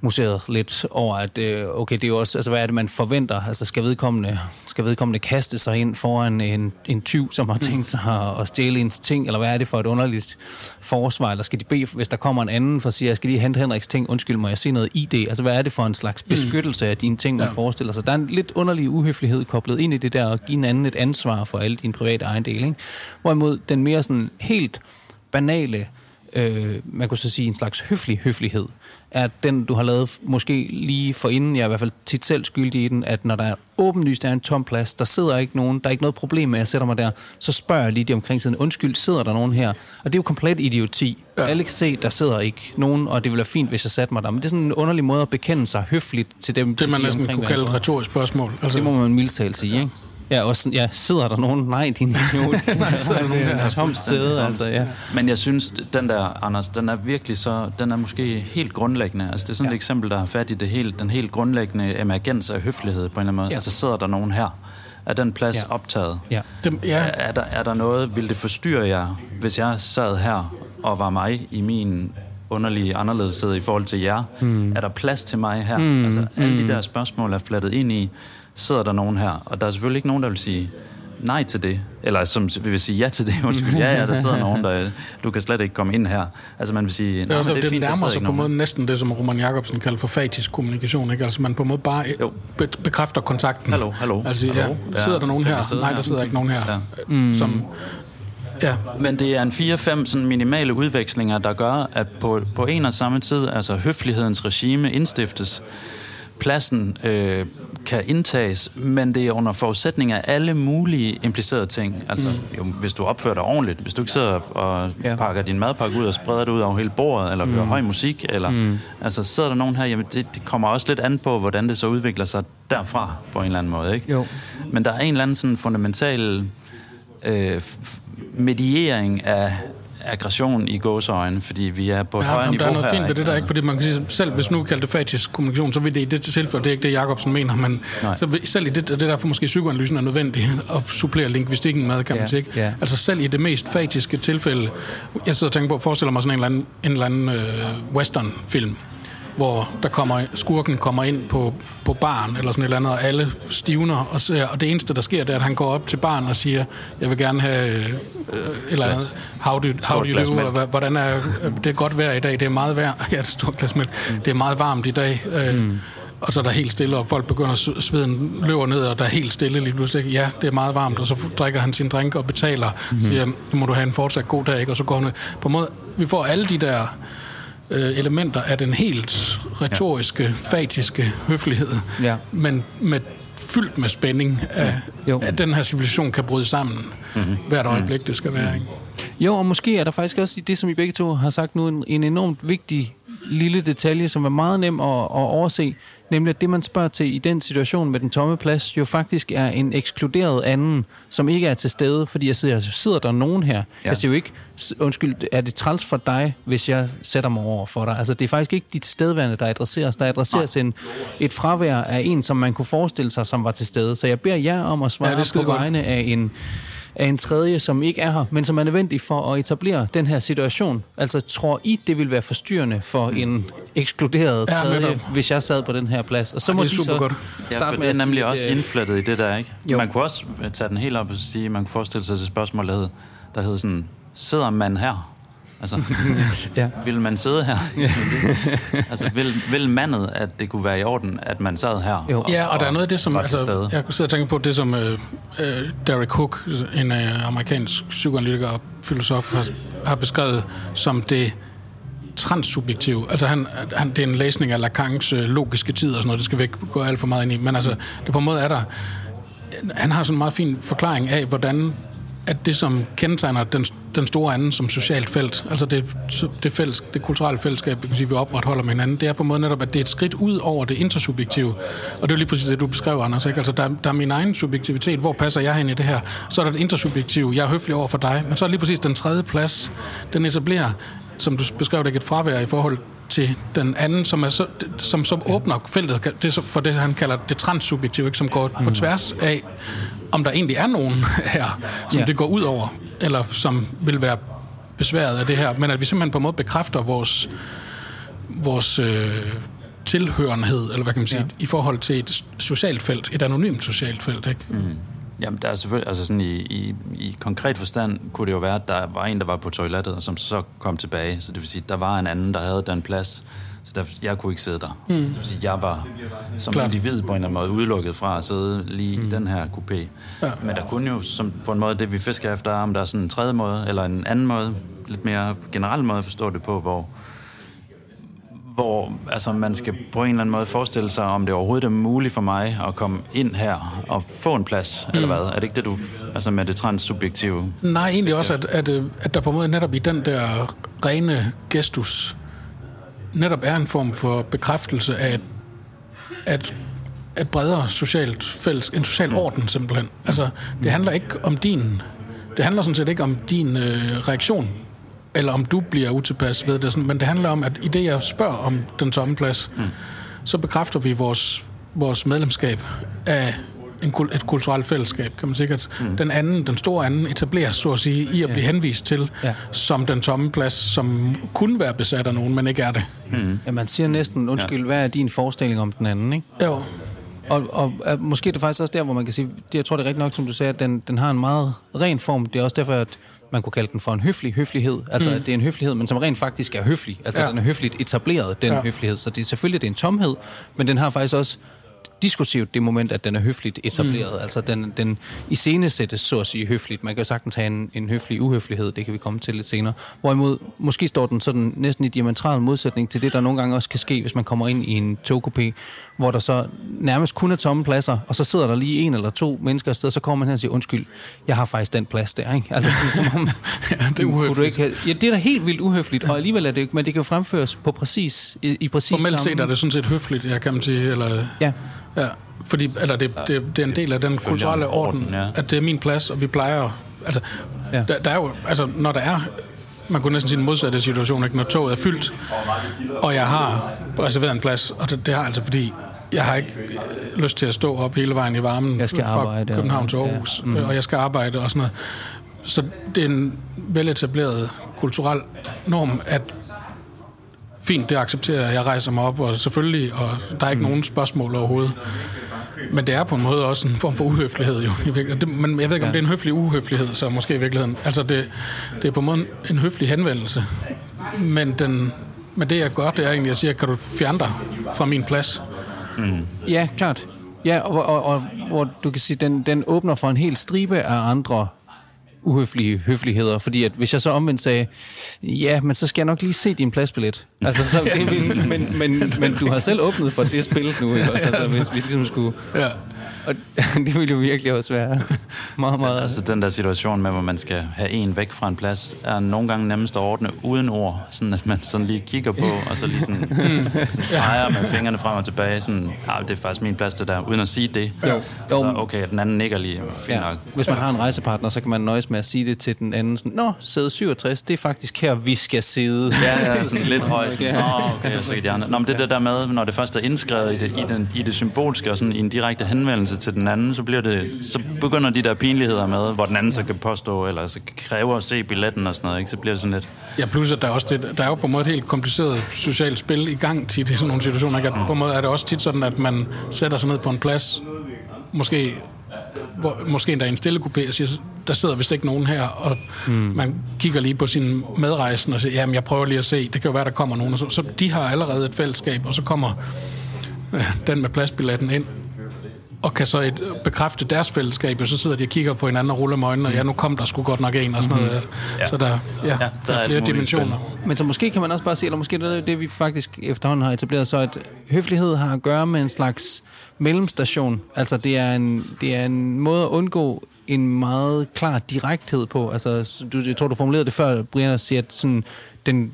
museret lidt over, at øh, okay, det er jo også, altså hvad er det, man forventer? Altså skal vedkommende, skal vedkommende kaste sig ind foran en, en tyv, som har tænkt sig at, at stjæle ens ting, eller hvad er det for et underligt forsvar? Eller skal de bede, hvis der kommer en anden for at sige, jeg skal lige hente Henriks ting, undskyld, må jeg se noget ID? Altså hvad er det for en slags beskyttelse af dine ting, man Ja. forestiller sig? Der er en lidt underlig uhøflighed koblet ind i det der, at give en anden et ansvar for alle dine private ejendele, ikke? Hvorimod den mere sådan helt banale øh, man kunne så sige en slags høflig høflighed, er den, du har lavet måske lige for inden, jeg er i hvert fald tit selv skyldig i den, at når der er åbenlyst er en tom plads, der sidder ikke nogen, der er ikke noget problem med, at jeg sætter mig der, så spørger jeg lige de omkring siden, undskyld, sidder der nogen her? Og det er jo komplet idioti. Ja. Alle kan se, der sidder ikke nogen, og det ville være fint, hvis jeg satte mig der. Men det er sådan en underlig måde at bekende sig høfligt til dem, Det til man de næsten kunne kalde et retorisk spørgsmål. Altså, Det må man mildt sige, ikke? Ja, også sådan, ja, sidder der nogen? Nej, din idiot. Sidder der nogen her? Tomt sæde, altså, ja. Men jeg synes, den der, Anders, den er virkelig så, den er måske helt grundlæggende. Altså, det er sådan ja. et eksempel, der har fat i det helt, den helt grundlæggende emergens af høflighed på en eller anden måde. Ja. Ja. Altså, sidder der nogen her? Er den plads Ja. ja. optaget? Ja. det, ja, Er, er, der, er der noget, vil det forstyrre jer, hvis jeg sad her og var mig i min underlige anderledeshed i forhold til jer? Mm. Er der plads til mig her? Mm. Altså, alle de der spørgsmål er flettet ind i, sidder der nogen her? Og der er selvfølgelig ikke nogen, der vil sige nej til det. Eller som vil sige ja til det. Undskyld, ja, ja, der sidder nogen, der... Du kan slet ikke komme ind her. Altså, man vil sige... det, er også, men det, fint, der nærmer sig på en nogen måde næsten det, som Roman Jacobsen kalder for fatisk kommunikation. Ikke? Altså man på en måde bare Jo. be- bekræfter kontakten. Hallo, hallo, Altså, hallo. ja, sidder der nogen vi her? Nej, her? der sidder ikke nogen her. Ja. Mm. Som, ja, Men det er en 4-5 sådan minimale udvekslinger, der gør, at på, på en og samme tid, altså høflighedens regime indstiftes, pladsen øh, kan indtages, men det er under forudsætning af alle mulige implicerede ting. Altså, mm. jo, hvis du opfører dig ordentligt, hvis du ikke sidder og Ja. pakker din madpakke ud og spreder det ud over hele bordet, eller hører høj musik, eller mm. altså sidder der nogen her, jamen det, det kommer også lidt an på, hvordan det så udvikler sig derfra på en eller anden måde, ikke? Jo. Men der er en eller anden sådan fundamental øh, mediering af, aggression i gåseøjne, fordi vi er på et Ja, højere niveau der er noget her. fint ved det der, ikke? Fordi man kan sige, selv hvis nu kalder det fatisk kommunikation, så vil det i det tilfælde, det er ikke det, Jacobsen mener, men Nej. så vil, selv i det, det er derfor måske psykoanalysen er nødvendig at supplere lingvistikken med, kan man Ja, sige. Ikke? ja. Altså selv i det mest fatiske tilfælde, jeg sidder og tænker på, forestiller mig sådan en eller anden, en eller anden øh, western-film, hvor der kommer, skurken kommer ind på, på baren, eller sådan et eller andet, og alle stivner, og, ser, og det eneste, der sker, det er, at han går op til baren og siger, jeg vil gerne have øh, et eller andet, how do, how do you do, hvordan er, det er godt vejr i dag, det er meget vejr, ja, det er stort glas mælk, det er meget varmt i dag, øh, mm. og så er der helt stille, og folk begynder, s- sveden løber ned, og der er helt stille lige pludselig, ja, det er meget varmt, og så drikker han sin drink og betaler, mm. siger, nu må du have en fortsat god dag, ikke? og så går han på en måde, vi får alle de der øh, elementer af den helt retoriske, ja. fatiske høflighed, Ja. men med fyldt med spænding af, Jo. at den her civilisation kan bryde sammen mm-hmm. hvert øjeblik, det skal være. Ikke? Jo, og måske er der faktisk også i det, som I begge to har sagt nu, en, en enormt vigtig lille detalje, som er meget nem at, at overse, nemlig at det, man spørger til i den situation med den tomme plads, jo faktisk er en ekskluderet anden, som ikke er til stede, fordi jeg sidder, sidder der nogen her. Ja. Jeg siger jo ikke, "S- undskyld, er det træls for dig, hvis jeg sætter mig over for dig? Altså, det er faktisk ikke de tilstedeværende, der adresseres. Der adresseres en, et fravær af en, som man kunne forestille sig, som var til stede. Så jeg beder jer om at svare Ja, på godt. vegne af en af en tredje, som ikke er her, men som er nødvendig for at etablere den her situation. Altså, tror I, det vil være forstyrrende for en ekskluderet Ja, tredje, netop. hvis jeg sad på den her plads? Og så Ja, må det er de så. Ja, starte for med det er nemlig sige, også øh, indflettet i det der, ikke? Jo. Jo. Man kunne også tage den helt op og sige, man kunne forestille sig det spørgsmål, der hed, der hed sådan, sidder man her? Altså, Ja. vil man sidde her? altså, vil, vil mandet, at det kunne være i orden, at man sad her? Jo. Ja, og der er noget af det, som... Altså, jeg sidder og tænker på det, som øh, øh, Derek Hook, en øh, amerikansk psykoanalytiker og filosof, har, har beskrevet som det transsubjektive. Altså, han, han, det er en læsning af Lacans øh, logiske tid og sådan noget, det skal vi ikke gå alt for meget ind i, men altså, det på en måde er der... Han har sådan en meget fin forklaring af, hvordan at det, som kendetegner den, den store anden som socialt felt, altså det, det, fælles, det kulturelle fællesskab, vi, vi opretholder med hinanden, det er på en måde netop, at det er et skridt ud over det intersubjektive. Og det er jo lige præcis det, du beskrev, Anders. Ikke? Altså, der, der er min egen subjektivitet. Hvor passer jeg hen i det her? Så er der det intersubjektive. Jeg er høflig over for dig. Men så er lige præcis den tredje plads, den etablerer, som du beskrev, det ikke et fravær i forhold til den anden, som, er så, som, som åbner feltet det for det, han kalder det transsubjektive, ikke? som går på tværs af, om der egentlig er nogen her, som ja. det går ud over, eller som vil være besværet af det her, men at vi simpelthen på en måde bekræfter vores, vores øh, tilhørenhed, eller hvad kan man sige, ja. i forhold til et socialt felt, et anonymt socialt felt, ikke? Mm. Jamen, der er selvfølgelig, altså sådan i, i, i konkret forstand kunne det jo være, at der var en, der var på toilettet, og som så kom tilbage. Så det vil sige, der var en anden, der havde den plads. Så der, jeg kunne ikke sidde der. Mm. Så det vil sige, jeg var som Klart. individ på en eller anden måde udelukket fra at sidde lige mm. i den her coupé. Ja. Men der kunne jo som, på en måde, det vi fisker efter, er, om der er sådan en tredje måde, eller en anden måde, lidt mere generel måde at forstå det på, hvor hvor altså, man skal på en eller anden måde forestille sig, om det overhovedet er muligt for mig at komme ind her og få en plads, mm. eller hvad? Er det ikke det, du... Altså med det transsubjektive? Nej, egentlig også, at, at, øh, at der på en måde netop i den der rene gestus netop er en form for bekræftelse af at et bredere socialt fælles, en social orden simpelthen. Altså, det handler ikke om din, det handler sådan set ikke om din øh, reaktion, eller om du bliver utilpas ved det, sådan, men det handler om, at i det, jeg spørger om den tomme plads, mm. så bekræfter vi vores, vores medlemskab af en, et kulturelt fællesskab, kan man sikkert. Mm. Den anden, den store anden, etableres, så at sige, i at blive henvist til, Ja. som den tomme plads, som kunne være besat af nogen, men ikke er det. Ja, man siger næsten, undskyld, hvad er din forestilling om den anden, ikke? Jo, Og, og uh, måske er det faktisk også der, hvor man kan sige, det, jeg tror, det er rigtigt nok, som du sagde, at den, den har en meget ren form. Det er også derfor, at man kunne kalde den for en høflig høflighed. Altså, mm. det er en høflighed, men som rent faktisk er høflig. Altså, ja. Den er høfligt etableret, den ja. høflighed. Så det er selvfølgelig det er en tomhed, men den har faktisk også diskursivt det moment, at den er høfligt etableret. Mm. Altså, den, den iscenesættes, så at sige, høfligt. Man kan jo sagtens have en, en høflig uhøflighed, det kan vi komme til lidt senere. Hvorimod, måske står den sådan næsten i diametral modsætning til det, der nogle gange også kan ske, hvis man kommer ind i en togkupé, hvor der så nærmest kun er tomme pladser, og så sidder der lige en eller to mennesker et sted, så kommer man her og siger, undskyld, jeg har faktisk den plads der, ikke? Altså sådan, som om, ja, det er kunne du uhøfligt. ikke have, ja, det er da helt vildt uhøfligt, og alligevel er det ikke, men det kan jo fremføres på præcis, i, i præcis Formelt samme... set er det sådan set høfligt, ja, kan man sige, eller... Ja, Ja, fordi eller det, det, det er en del af den kulturelle orden, orden, ja. at det er min plads, og vi plejer... Altså, ja. der, der er jo, altså, når der er man kunne næsten sige den modsatte situation, ikke? når toget er fyldt, og jeg har reserveret en plads, og det, det har altså fordi, jeg har ikke øh, lyst til at stå op hele vejen i varmen Jeg skal fra arbejde, København til. Aarhus, ja. mm. og jeg skal arbejde og sådan noget. Så det er en veletableret kulturel norm, at fint, det accepterer jeg. Jeg rejser mig op, og selvfølgelig, og der er ikke mm. nogen spørgsmål overhovedet. Men det er på en måde også en form for uhøflighed, jo. i virkeligheden. Men jeg ved ikke, om Ja. det er en høflig uhøflighed, så måske i virkeligheden. Altså, det, det er på en måde en høflig henvendelse. Men, den, men det, jeg gør, det er egentlig, at jeg siger, kan du fjerne dig fra min plads? Ja, klart. Ja, og, og, og hvor du kan sige, den, den åbner for en hel stribe af andre uhøflige høfligheder, fordi at hvis jeg så omvendt sagde, ja, men så skal jeg nok lige se din pladsbillet. Altså, så det vil, men, men, men du har selv åbnet for det spil nu, ikke også? Altså, hvis vi ligesom skulle... Ja. Og det ville jo virkelig også være meget, meget... Altså den der situation med, hvor man skal have en væk fra en plads, er nogle gange nemmest at ordne uden ord, sådan at man sådan lige kigger på, og så lige sådan, sådan drejer med fingrene frem og tilbage, sådan, ah, det er faktisk min plads det der, uden at sige det. Jo. Så okay, den anden nikker lige, fint Ja. nok. Hvis man har en rejsepartner, så kan man nøjes med at sige det til den anden. Sådan, Nå, sæde 67, det er faktisk her, vi skal sidde. Ja, ja, sådan lidt højt. Sådan. Nå, okay, så kan de andre. Nå, men det det der med, når det først er indskrevet i det, i den, i det symbolske og sådan i en direkte henvendelse til den anden, så, bliver det, så begynder de der pinligheder med, hvor den anden så kan påstå, eller så kræver at se billetten og sådan noget, ikke? så bliver det sådan lidt... Ja, plus at der er, også det, der er jo på en måde et helt kompliceret socialt spil i gang tit i sådan nogle situationer. Ikke? At på en måde er det også tit sådan, at man sætter sig ned på en plads, måske, hvor, måske endda i en stille kupé, og siger, der sidder vist ikke nogen her, og mm. man kigger lige på sin medrejsen og siger, jamen jeg prøver lige at se, det kan jo være, der kommer nogen. Og så, så de har allerede et fællesskab, og så kommer øh, den med pladsbilletten ind, og kan så et, bekræfte deres fællesskab, og så sidder de og kigger på hinanden og ruller med øjnene, og ja, nu kom der sgu godt nok en, og sådan noget. Ja. Så der, ja, Ja, der der er er flere dimensioner. Men så måske kan man også bare sige, eller måske det er det, vi faktisk efterhånden har etableret, så at høflighed har at gøre med en slags mellemstation. Altså det er en, det er en måde at undgå en meget klar direkthed på. Altså, du, jeg tror, du formulerede det før, Brian, at sige, at sådan, den,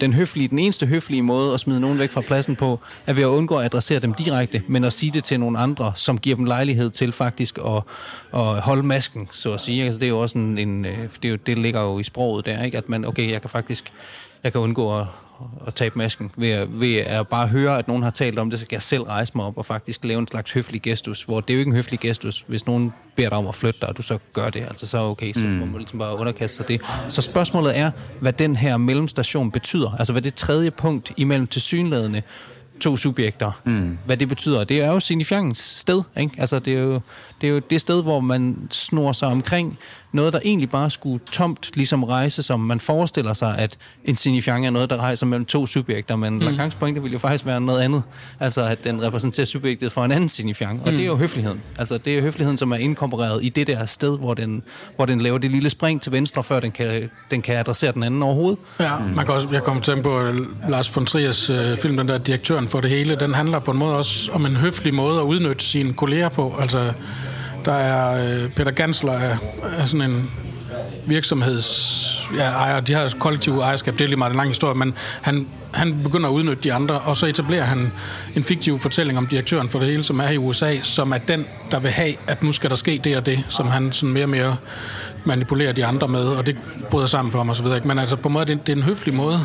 den høflige, den eneste høflige måde at smide nogen væk fra pladsen på, er ved at undgå at adressere dem direkte, men at sige det til nogle andre, som giver dem lejlighed til faktisk at, at holde masken, så at sige. Altså, det er jo også en, en øh, det, er jo, det ligger jo i sproget der, ikke? at man, okay, jeg kan faktisk jeg kan undgå at, at tabe masken ved at, ved at bare høre, at nogen har talt om det, så kan jeg selv rejse mig op og faktisk lave en slags høflig gestus, hvor det er jo ikke en høflig gestus, hvis nogen beder dig om at flytte dig, og du så gør det, altså så okay, så mm. må man ligesom bare underkaste sig det. Så spørgsmålet er, hvad den her mellemstation betyder, altså hvad det tredje punkt imellem tilsyneladende to subjekter, mm. hvad det betyder. Det er jo signifiancens sted, ikke? Altså, det er, jo, det er jo det sted, hvor man snor sig omkring noget, der egentlig bare skulle tomt ligesom rejse, som man forestiller sig, at en signifiant er noget, der rejser mellem to subjekter, men mm. Lacans pointe vil jo faktisk være noget andet. Altså, at den repræsenterer subjektet for en anden signifiant, og mm. det er jo høfligheden. Altså, det er høfligheden, som er inkorporeret i det der sted, hvor den, hvor den laver det lille spring til venstre, før den kan, den kan adressere den anden overhovedet. Ja, man kan også, jeg kommer til på Lars von Triers øh, film, den der Direktøren for det hele. Den handler på en måde også om en høflig måde at udnytte sine kolleger på. Altså, der er øh, Peter Gansler er, er sådan en virksomheds... Ja, ejer, de har kollektiv ejerskab, det er lige meget en lang historie, men han, han begynder at udnytte de andre, og så etablerer han en fiktiv fortælling om direktøren for det hele, som er i USA, som er den, der vil have, at nu skal der ske det og det, som han sådan mere og mere manipulerer de andre med, og det bryder sammen for ham og så videre. ikke? Men altså på en måde, det, er- det er en høflig måde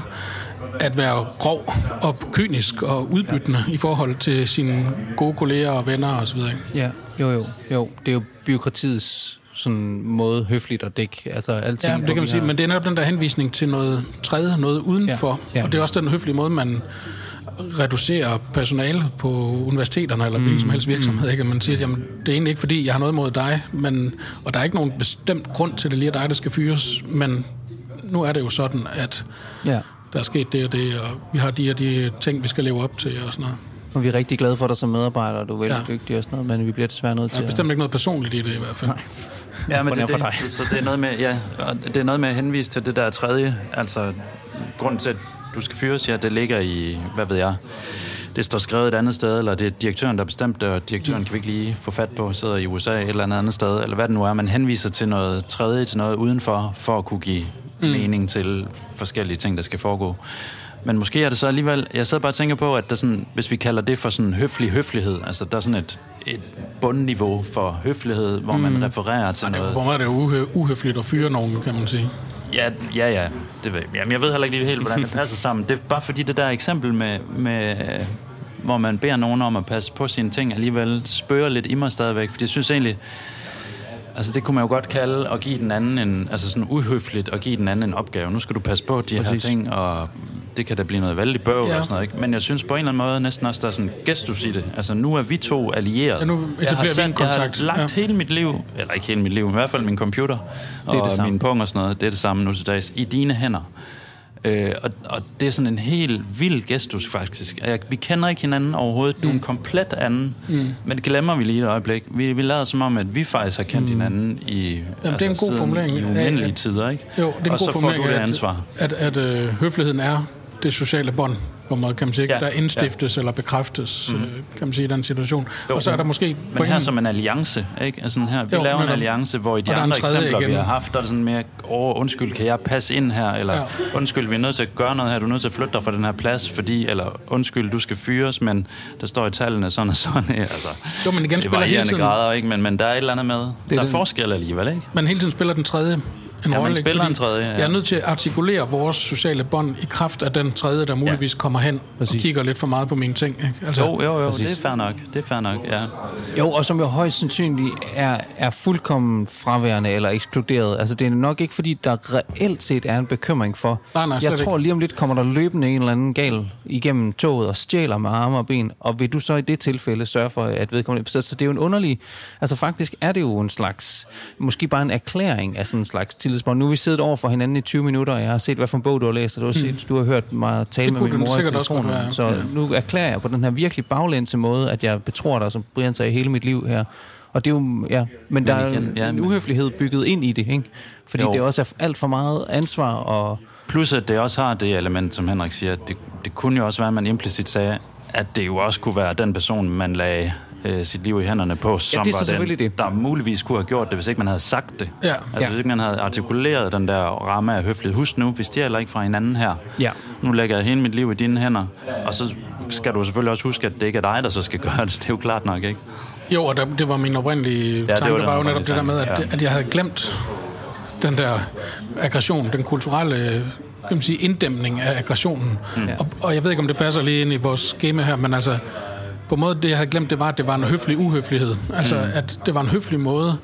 at være grov og kynisk og udbyttende i forhold til sine gode kolleger og venner og så videre. ikke? Ja, jo, jo, jo. Det er jo byråkratiets sådan måde høfligt at dække. Altså, alting, Ja, det kan man sige, har- men det er netop den der henvisning til noget tredje, noget udenfor. Ja, ja. Og det er også den høflige måde, man reducerer personale på universiteterne eller hvilken som helst virksomhed. Ikke? At man siger, jamen, det er egentlig ikke fordi, jeg har noget mod dig, men, og der er ikke nogen bestemt grund til, at det lige er dig, der skal fyres, men nu er det jo sådan, at Ja, der er sket det og det, og vi har de og de ting, vi skal leve op til og sådan noget. og vi er rigtig glade for dig som medarbejder, og du er vældig Ja. ja. dygtig og sådan noget, men vi bliver desværre nødt til er bestemt ikke noget personligt i det i hvert fald. Nej. Ja, men det, for det, dig? så det er noget med, ja, det er noget med at henvise til det der tredje, altså grund til, at du skal fyres, ja, det ligger i, hvad ved jeg, det står skrevet et andet sted, eller det er direktøren, der har bestemt det, og direktøren kan vi ikke lige få fat på, sidder i USA et eller andet andet sted, eller hvad det nu er. Man henviser til noget tredje, til noget udenfor, for at kunne give mm. mening til forskellige ting, der skal foregå. Men måske er det så alligevel, jeg sidder bare og tænker på, at der sådan, hvis vi kalder det for sådan høflig høflighed, altså der er sådan et, et bundniveau for høflighed, hvor mm. man refererer til Det er jo noget. en måde er det uhø- uhøfligt at fyre nogen, kan man sige. Ja, ja, ja. Det ved, jeg. jamen, jeg ved heller ikke lige helt, hvordan det passer sammen. Det er bare fordi det der eksempel med, med hvor man beder nogen om at passe på sine ting, alligevel spørger lidt i mig stadigvæk. For jeg synes egentlig, Altså det kunne man jo godt kalde at give den anden en, altså sådan uhøfligt at give den anden en opgave. Nu skal du passe på de Præcis. her ting, og det kan da blive noget vældig bøv ja. og sådan noget. Ikke? Men jeg synes på en eller anden måde næsten også, der er sådan gestus i det. Altså nu er vi to allierede. Ja, nu etablerer vi en kontakt. Jeg har lagt ja. hele mit liv, eller ikke hele mit liv, i hvert fald min computer det er og det min pung og sådan noget, det er det samme nu til dags, i dine hænder. Øh, og, og det er sådan en helt vild gestus, faktisk. Jeg, vi kender ikke hinanden overhovedet. Du er en mm. komplet anden. Mm. Men det glemmer vi lige et øjeblik. Vi, vi lader som om, at vi faktisk har kendt mm. hinanden i, Jamen, altså, det er en altså, god formulering. i umindelige tider. Ikke? Jo, det er en og god så får du det ansvar. At, at, at uh, høfligheden er det sociale bånd på måde, kan man sige, ja. der indstiftes ja. eller bekræftes, mm. kan man sige, i den situation. Jo, og så er der måske... Men her som en alliance, ikke? Altså her, vi jo, laver en alliance, hvor i de andre eksempler, igen. vi har haft, der er det sådan mere, åh, undskyld, kan jeg passe ind her? Eller ja. undskyld, vi er nødt til at gøre noget her, du er nødt til at flytte dig fra den her plads, fordi, eller undskyld, du skal fyres, men der står i tallene sådan og sådan. Altså, jo, men igen det er varierende grader, ikke? Men, men der er et eller andet med. Det der er den, forskel alligevel, ikke? Men hele tiden spiller den tredje en ja, rolle. spiller en tredje, ja. Jeg er nødt til at artikulere vores sociale bånd i kraft af den tredje, der muligvis ja. kommer hen Præcis. og kigger lidt for meget på mine ting. Ikke? Altså, jo, jo, jo, Præcis. det er fair nok. Det er fair nok, ja. Jo, og som jo højst sandsynligt er, er fuldkommen fraværende eller ekskluderet. Altså, det er nok ikke, fordi der reelt set er en bekymring for. Nej, nej, jeg tror lige om lidt kommer der løbende en eller anden gal igennem toget og stjæler med arme og ben, og vil du så i det tilfælde sørge for, at vedkommende... Så, så det er jo en underlig... Altså, faktisk er det jo en slags... Måske bare en erklæring af sådan en slags tillidsbånd. Nu er vi siddet over for hinanden i 20 minutter, og jeg har set, hvad for en bog du har læst, og du har, set, mm. du har hørt mig tale det med min mor i telefonen. Være, ja. Så ja. nu erklærer jeg på den her virkelig baglændte måde, at jeg betror dig, som Brian sagde, hele mit liv her. Og det er jo, ja, men, men der igen, er en uhøflighed bygget ind i det, ikke? Fordi jo. det også er alt for meget ansvar og... Plus at det også har det element, som Henrik siger, det, det kunne jo også være, at man implicit sagde, at det jo også kunne være den person, man lagde øh, sit liv i hænderne på, som ja, det var den, det. der muligvis kunne have gjort det, hvis ikke man havde sagt det. Ja. Altså ja. hvis ikke man havde artikuleret den der ramme af høflighed. Husk nu, vi stjæler ikke fra hinanden her. Ja. Nu lægger jeg hele mit liv i dine hænder, og så skal du selvfølgelig også huske, at det ikke er dig, der så skal gøre det. Det er jo klart nok, ikke? Jo, og der, det var min oprindelige ja, tanke, var, var jo netop det der med, at, ja. at jeg havde glemt den der aggression, den kulturelle kan man sige, inddæmning af aggressionen. Mm. Og, og jeg ved ikke, om det passer lige ind i vores schema her, men altså, på en måde, det jeg havde glemt, det var, at det var en høflig uhøflighed. Altså, mm. at det var en høflig måde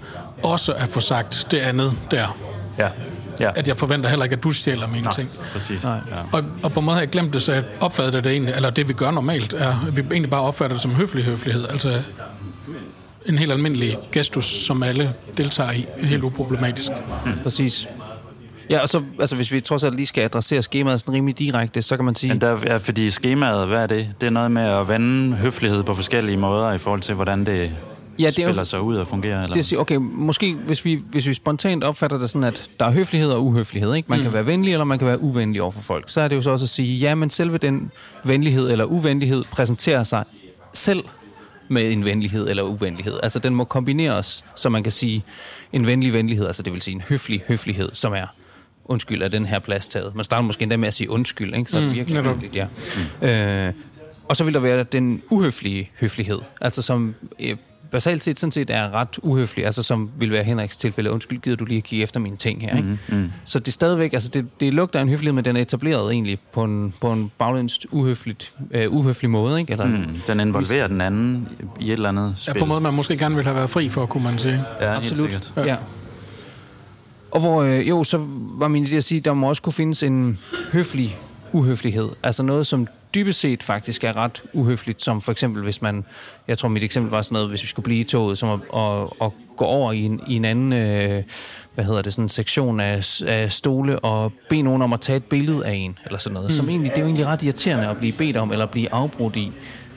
også at få sagt det andet der. Ja. Ja. At jeg forventer heller ikke, at du stjæler mine Nej, ting. præcis. Nej. Ja. Og, og på en måde har jeg glemt det, så jeg opfattede det egentlig, eller det vi gør normalt, er, at vi egentlig bare opfatter det som høflig høflighed. Altså en helt almindelig gestus, som alle deltager i, helt uproblematisk. Mm. Præcis. Ja, og så, altså, hvis vi trods alt lige skal adressere skemaet sådan rimelig direkte, så kan man sige... Men der, ja, fordi skemaet, hvad er det? Det er noget med at vende høflighed på forskellige måder i forhold til, hvordan det ja, det spiller jo, sig ud og fungerer? Eller? Det siger, okay, måske hvis vi, hvis vi spontant opfatter det sådan, at der er høflighed og uhøflighed, ikke? Man mm. kan være venlig, eller man kan være uvenlig over for folk. Så er det jo så også at sige, ja, men selve den venlighed eller uvenlighed præsenterer sig selv med en venlighed eller uvenlighed. Altså, den må kombineres, så man kan sige en venlig venlighed, altså det vil sige en høflig høflighed, som er undskyld, er den her plads taget. Man starter måske endda med at sige undskyld, ikke? så er det mm, virkelig mm, ja. Mm. Øh, og så vil der være den uhøflige høflighed, altså som øh, basalt set sådan set er ret uhøflig, altså som vil være Henriks tilfælde, undskyld, gider du lige at kigge efter mine ting her, ikke? Mm, mm. Så det er stadigvæk, altså det, det lugter en høflighed, men den er etableret egentlig på en, på en baglændst uhøfligt, uh, uhøflig måde, ikke? Eller, mm, den involverer den anden i et eller andet spil. Ja, på en måde, man måske gerne vil have været fri for, kunne man sige. Ja, Absolut. Ja. ja. Og hvor, øh, jo, så var min idé at sige, at der må også kunne findes en høflig uhøflighed. Altså noget, som dybest set faktisk er ret uhøfligt, som for eksempel hvis man, jeg tror mit eksempel var sådan noget, hvis vi skulle blive i toget, som at, at, at gå over i en, i en anden, øh, hvad hedder det, sådan en sektion af, af stole og bede nogen om at tage et billede af en, eller sådan noget. Mm. Som egentlig, det er jo egentlig ret irriterende at blive bedt om, eller blive afbrudt i.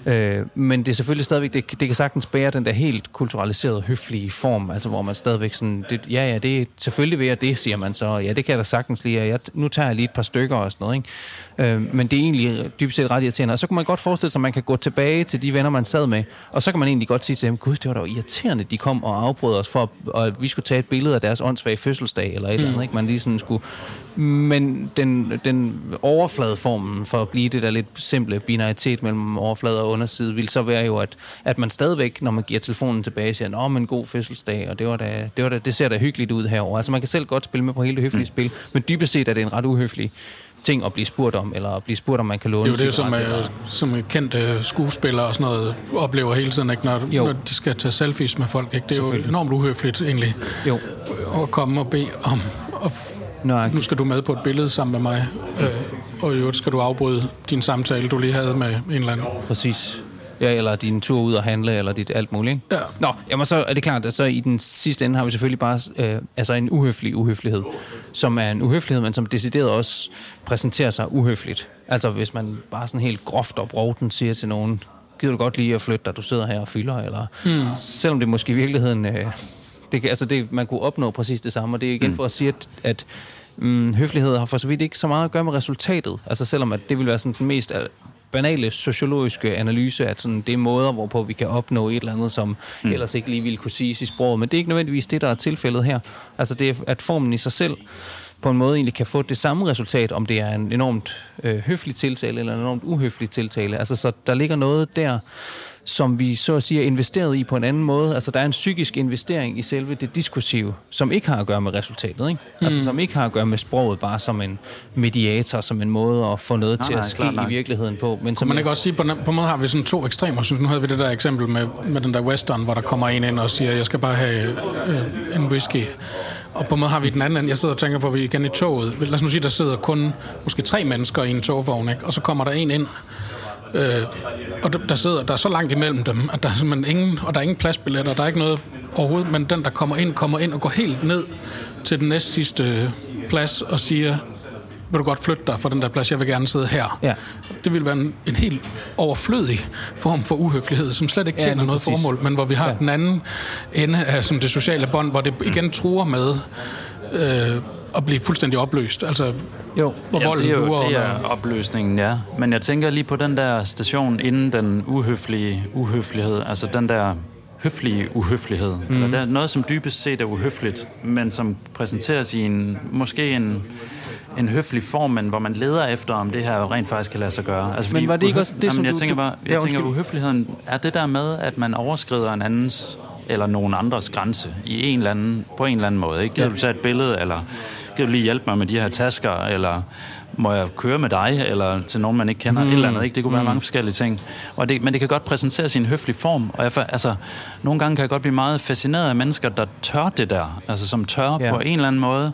Øh, men det er selvfølgelig stadigvæk, det, det kan sagtens bære den der helt kulturaliserede, høflige form, altså hvor man stadigvæk sådan, det, ja ja, det er selvfølgelig ved at det, siger man så, ja det kan jeg da sagtens lige, jeg, nu tager jeg lige et par stykker og sådan noget, ikke? Øh, men det er egentlig dybest set ret irriterende, og så kan man godt forestille sig, at man kan gå tilbage til de venner, man sad med, og så kan man egentlig godt sige til dem, gud, det var da irriterende, de kom og afbrød os for, at vi skulle tage et billede af deres åndssvage fødselsdag, eller et mm. eller andet, ikke? Man lige sådan skulle, men den, den overfladeformen for at blive det der lidt simple binaritet mellem overflade og underside, vil så være jo, at, at man stadigvæk, når man giver telefonen tilbage, siger, åh, men god fødselsdag, og det, var da, det, var da, det ser da hyggeligt ud herover. Altså man kan selv godt spille med på hele det høflige mm. spil, men dybest set er det en ret uhøflig ting at blive spurgt om, eller at blive spurgt om, man kan låne Det er jo det, som, er, som kendte skuespillere og sådan noget oplever hele tiden, ikke? Når, når de skal tage selfies med folk. Ikke? Det er jo enormt uhøfligt, egentlig, jo. at komme og bede om... At nu skal du med på et billede sammen med mig, øh, og i øvrigt skal du afbryde din samtale, du lige havde med en eller anden. Præcis. Ja, eller din tur ud og handle, eller dit alt muligt. Ikke? Ja. Nå, jamen så er det klart, at så i den sidste ende har vi selvfølgelig bare øh, altså en uhøflig uhøflighed, som er en uhøflighed, men som decideret også præsenterer sig uhøfligt. Altså hvis man bare sådan helt groft og broten siger til nogen, gider du godt lige at flytte dig, du sidder her og fylder, eller mm. selvom det måske i virkeligheden... Øh, det, altså det, man kunne opnå præcis det samme, og det er igen mm. for at sige, at, at mm, høflighed har for så vidt ikke så meget at gøre med resultatet. Altså selvom at det vil være sådan den mest banale sociologiske analyse, at sådan, det er måder, hvorpå vi kan opnå et eller andet, som mm. ellers ikke lige ville kunne siges i sproget. Men det er ikke nødvendigvis det, der er tilfældet her. Altså det er, at formen i sig selv på en måde egentlig kan få det samme resultat, om det er en enormt øh, høflig tiltale eller en enormt uhøflig tiltale. Altså så der ligger noget der, som vi så at sige er investeret i på en anden måde. Altså der er en psykisk investering i selve det diskursive, som ikke har at gøre med resultatet. Ikke? Mm. Altså som ikke har at gøre med sproget bare som en mediator, som en måde at få noget nej, til at nej, ske klar, i virkeligheden på. Men som man ikke også sige, på, på en måde har vi sådan to ekstremer. Så nu havde vi det der eksempel med, med den der western, hvor der kommer en ind og siger, jeg skal bare have øh, en whisky. Og på en måde har vi den anden Jeg sidder og tænker på, at vi igen i toget. Lad os nu sige, der sidder kun måske tre mennesker i en togvogn, ikke? og så kommer der en ind, Øh, og der, der sidder der er så langt imellem dem, at der er simpelthen ingen, og der er ingen pladsbilletter, der er ikke noget overhovedet, men den, der kommer ind, kommer ind og går helt ned til den næst sidste plads og siger, vil du godt flytte dig fra den der plads, jeg vil gerne sidde her. Ja. Det vil være en, en helt overflødig form for uhøflighed, som slet ikke tjener ja, noget præcis. formål, men hvor vi har ja. den anden ende af som det sociale bånd, hvor det igen truer med øh, at blive fuldstændig opløst. Altså, jo. Hvor ja, det er jo det er opløsningen, ja. Men jeg tænker lige på den der station inden den uhøflige uhøflighed, altså den der høflige uhøflighed. Mm. Eller der er noget, som dybest set er uhøfligt, men som præsenteres i en, måske en, en høflig form, men hvor man leder efter, om det her rent faktisk kan lade sig gøre. Altså, men var det ikke også det, som jeg du... Tænker bare, jeg ja, tænker, uhøfligheden er det der med, at man overskrider en andens eller nogen andres grænse i en eller anden, på en eller anden måde. Ikke? Gider ja. du tage et billede, eller kan du lige hjælpe mig med de her tasker, eller må jeg køre med dig, eller til nogen, man ikke kender, mm. et eller andet. Ikke? Det kunne være mm. mange forskellige ting. Og det, men det kan godt præsenteres i en høflig form. Og jeg, altså, nogle gange kan jeg godt blive meget fascineret af mennesker, der tør det der. Altså som tør ja. på en eller anden måde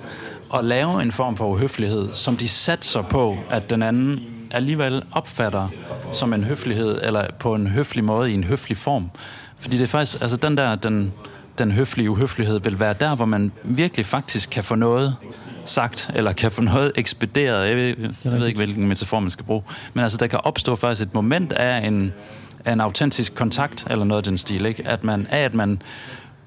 at lave en form for uhøflighed, som de satser på, at den anden alligevel opfatter som en høflighed, eller på en høflig måde, i en høflig form. Fordi det er faktisk, altså den der, den, den høflige uhøflighed vil være der, hvor man virkelig faktisk kan få noget sagt, eller kan få noget ekspederet. Jeg ved, jeg ved ikke, hvilken metafor man skal bruge. Men altså, der kan opstå faktisk et moment af en, af en autentisk kontakt, eller noget af den stil, ikke? At man, af at man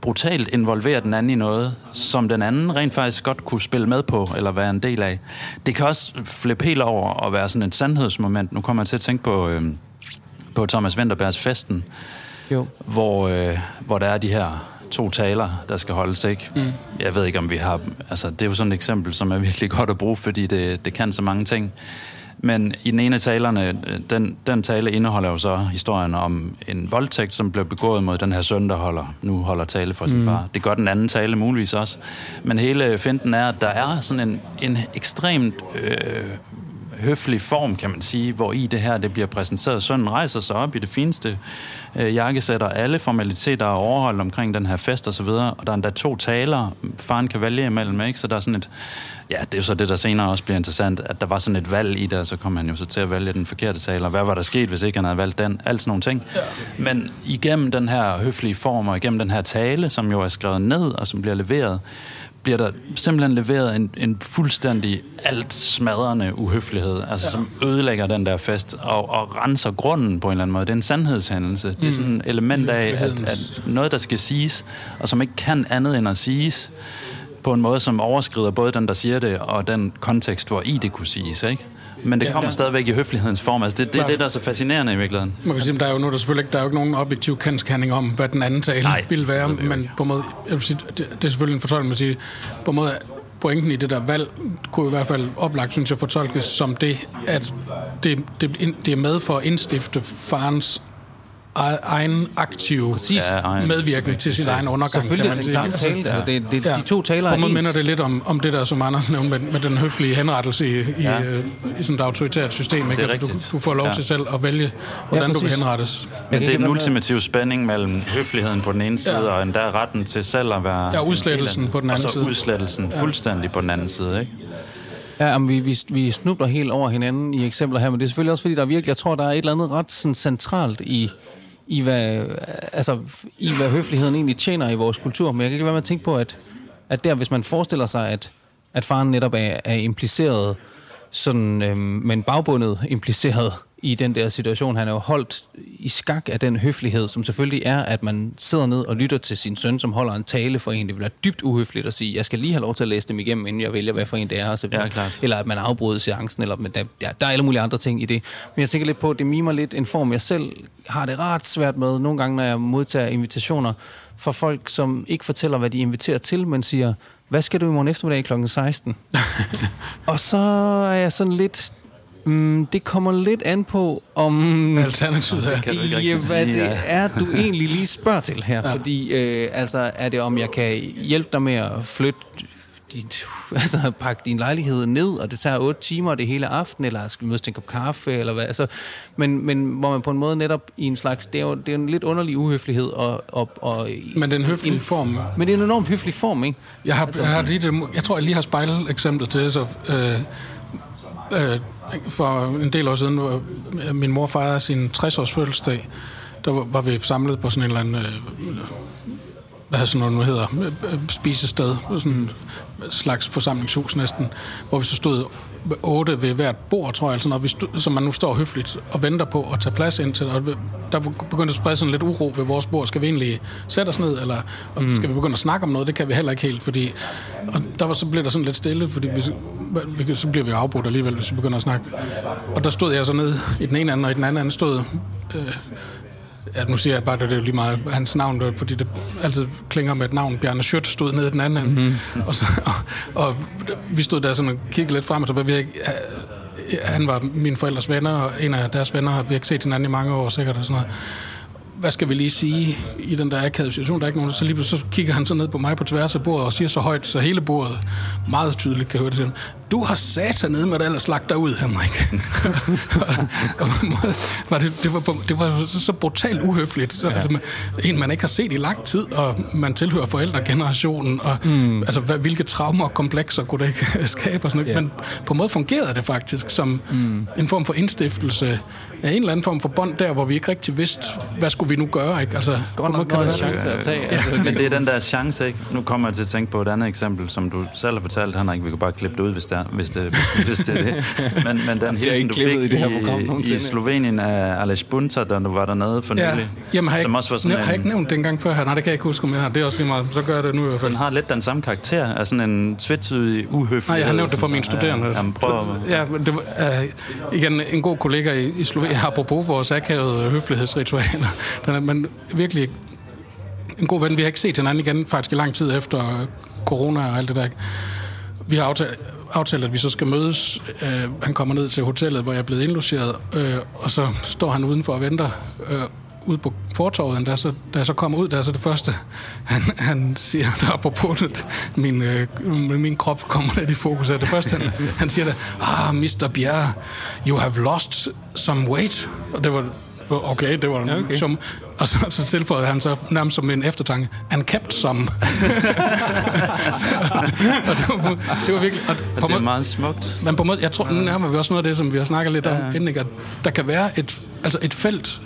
brutalt involverer den anden i noget, som den anden rent faktisk godt kunne spille med på, eller være en del af. Det kan også flippe helt over og være sådan et sandhedsmoment. Nu kommer jeg til at tænke på, øh, på Thomas Winterbergs Festen, jo. Hvor, øh, hvor der er de her to taler, der skal holdes, ikke? Mm. Jeg ved ikke, om vi har... Altså, det er jo sådan et eksempel, som er virkelig godt at bruge, fordi det, det kan så mange ting. Men i den ene af talerne, den, den tale indeholder jo så historien om en voldtægt, som blev begået mod den her søn, der holder, nu holder tale for sin mm. far. Det gør den anden tale muligvis også. Men hele finden er, at der er sådan en, en ekstremt øh, høflig form, kan man sige, hvor i det her det bliver præsenteret. Sønnen rejser sig op i det fineste øh, jakkesæt, og alle formaliteter er overholdt omkring den her fest og så videre, og der er endda to taler, faren kan vælge imellem, ikke? så der er sådan et, ja, det er jo så det, der senere også bliver interessant, at der var sådan et valg i det, og så kom han jo så til at vælge den forkerte taler. Hvad var der sket, hvis ikke han havde valgt den? Alt sådan nogle ting. Ja. Men igennem den her høflige form, og igennem den her tale, som jo er skrevet ned, og som bliver leveret, bliver der simpelthen leveret en, en fuldstændig alt smadrende uhøflighed, altså ja. som ødelægger den der fest og, og renser grunden på en eller anden måde. Det er en sandhedshændelse. Mm. Det er mm. sådan et element af, at, at noget, der skal siges, og som ikke kan andet end at siges, på en måde, som overskrider både den, der siger det, og den kontekst, hvor i det kunne siges, ikke? Men det ja, kommer ja. stadigvæk i høfligheds form. Altså det, det er det, der er så fascinerende i virkeligheden. Man kan sige, der er jo nu der selvfølgelig ikke, der er jo ikke nogen objektiv kendskærning om, hvad den anden tale Nej, vil være, men på en måde, jeg vil sige, det, det er selvfølgelig en fortolkning, man siger, på en måde pointen i det der valg kunne i hvert fald oplagt, synes jeg, fortolkes som det, at det, det, det er med for at indstifte farens egen aktiv Præcis. Ja, egen- medvirkning til sin egen undergang. Selvfølgelig kan er man det den sige. samme tale. Altså, det, det, Ja. De to taler På er ens. minder det lidt om, om det der, som Anders nævnte, med, med den høflige henrettelse i, i, Ja. øh, i sådan et autoritært system. Ikke? Det er Altså, du, du får lov Ja. til selv at vælge, hvordan du vil henrettes. Men det er den ultimative spænding mellem høfligheden på den ene side, Ja. og endda retten til selv at være... Ja, udslettelsen på den anden Og så side. udslettelsen fuldstændig på den anden side, ikke? Ja, men vi, vi, vi snubler helt over hinanden i eksempler her, men det er selvfølgelig også fordi, der er virkelig, jeg tror, der er et eller andet ret sådan, centralt i, i, hvad, altså, i, hvad høfligheden egentlig tjener i vores kultur. Men jeg kan ikke være med at tænke på, at, at der, hvis man forestiller sig, at, at faren netop er, er impliceret, sådan, øhm, men bagbundet impliceret i den der situation. Han er jo holdt i skak af den høflighed, som selvfølgelig er, at man sidder ned og lytter til sin søn, som holder en tale for en. Det vil være dybt uhøfligt at sige, jeg skal lige have lov til at læse dem igennem, inden jeg vælger, hvad for en det er. Og så. Ja, klart. Eller at man afbryder seancen, eller men der, ja, der er alle mulige andre ting i det. Men jeg tænker lidt på, at det mimer lidt en form, jeg selv har det ret svært med, nogle gange, når jeg modtager invitationer fra folk, som ikke fortæller, hvad de inviterer til, men siger, hvad skal du i morgen eftermiddag kl. 16? og så er jeg sådan lidt, mm, det kommer lidt an på, om Alternativet er. Kan du ikke ja, hvad sige, det ja. er, du egentlig lige spørger til her. Ja. Fordi, øh, altså, er det om jeg kan hjælpe dig med at flytte dit, altså pakke din lejlighed ned, og det tager otte timer, og det hele aften, eller skal vi mødes til en kop kaffe, eller hvad. Altså, men, men hvor man på en måde netop i en slags, det er jo det er en lidt underlig uhøflighed. Og, og, og, Men det er en høflig form. Men det er en enormt høflig form, ikke? Jeg, har, Altså- jeg, har lige det, jeg tror, jeg lige har spejlet eksemplet til det, så... Øh, øh, for en del år siden, hvor min mor fejrede sin 60-års fødselsdag, der var, vi samlet på sådan en eller anden... Øh, hvad sådan noget nu hedder, spisested, sådan slags forsamlingshus næsten, hvor vi så stod otte ved hvert bord, tror jeg, altså, når vi stod, som man nu står høfligt og venter på at tage plads ind til. Og der begyndte at sprede sådan lidt uro ved vores bord. Skal vi egentlig sætte os ned, eller og skal vi begynde at snakke om noget? Det kan vi heller ikke helt, fordi... Og der var, så blev der sådan lidt stille, fordi vi, vi, så bliver vi afbrudt alligevel, hvis vi begynder at snakke. Og der stod jeg så ned i den ene ende, og i den anden ende stod øh, Ja, nu siger jeg bare, at det er lige meget hans navn, fordi det altid klinger med et navn. Bjarne Schødt stod nede i den anden. Mm-hmm. Og, så, og, og, vi stod der sådan og kiggede lidt frem og tilbage. Vi har ikke, han var mine forældres venner, og en af deres venner har vi ikke set hinanden i mange år sikkert. Og sådan noget. Hvad skal vi lige sige i den der akavede situation? Der er ikke nogen, så lige så kigger han så ned på mig på tværs af bordet og siger så højt, så hele bordet meget tydeligt kan høre det til. Du har satan ned med det, ellers lagt dig ud, Henrik. og, var det, det, var, det var så, så brutalt uhøfligt. Så, ja. altså, man, en, man ikke har set i lang tid, og man tilhører forældregenerationen, og mm. altså, hvad, hvilke traumer og komplekser kunne det ikke skabe? Og sådan noget. Ja. Men på en måde fungerede det faktisk som mm. en form for indstiftelse af en eller anden form for bånd der, hvor vi ikke rigtig vidste, hvad skulle vi nu gøre? Ikke? Altså, Godt nok kan chance at tage. Altså, Men det er den der chance, ikke? Nu kommer jeg til at tænke på et andet eksempel, som du selv har fortalt, Henrik. Vi kan bare klippe det ud, hvis det er, hvis det, hvis det, hvis det, er det. Men, men den hilsen, du fik i det her program i, nogensinde. Slovenien af Aleš Bunta, da du var dernede for Ja. nylig. Jamen, har jeg, som også var sådan har jeg en, ikke nævnt det engang før her? Nej, det kan jeg ikke huske, om jeg har. Det er også lige meget. Så gør jeg det nu i hvert fald. den har lidt den samme karakter, af sådan en tvetydig uhøflighed. Nej, jeg har nævnt det for mine studerende. Ja, jamen, prøv at, Ja, det var, øh, igen, en god kollega i, i Slovenien, apropos vores akavede høflighedsritualer, den er, men virkelig en god ven. Vi har ikke set hinanden igen faktisk i lang tid efter corona og alt det der. Vi har aftalt, aftalt at vi så skal mødes. Øh, han kommer ned til hotellet, hvor jeg er blevet indlogeret, øh, og så står han udenfor og venter øh, ude på fortorvet, da, så, da jeg så kommer ud, der er så det første, han, han siger, der er på det, min, øh, min krop kommer lidt i fokus af det første, han, han siger der, ah, Mr. Bjerre, you have lost some weight, og det var, okay, det var. Okay. som, og så, så tilføjede han så nærmest som en eftertanke, and kept some. så, og det, var, det var virkelig, og på det er måde, meget smukt. men på en måde, jeg tror, nu nærmer vi også noget af det, som vi har snakket lidt om inden, ikke? at der kan være et, altså et felt,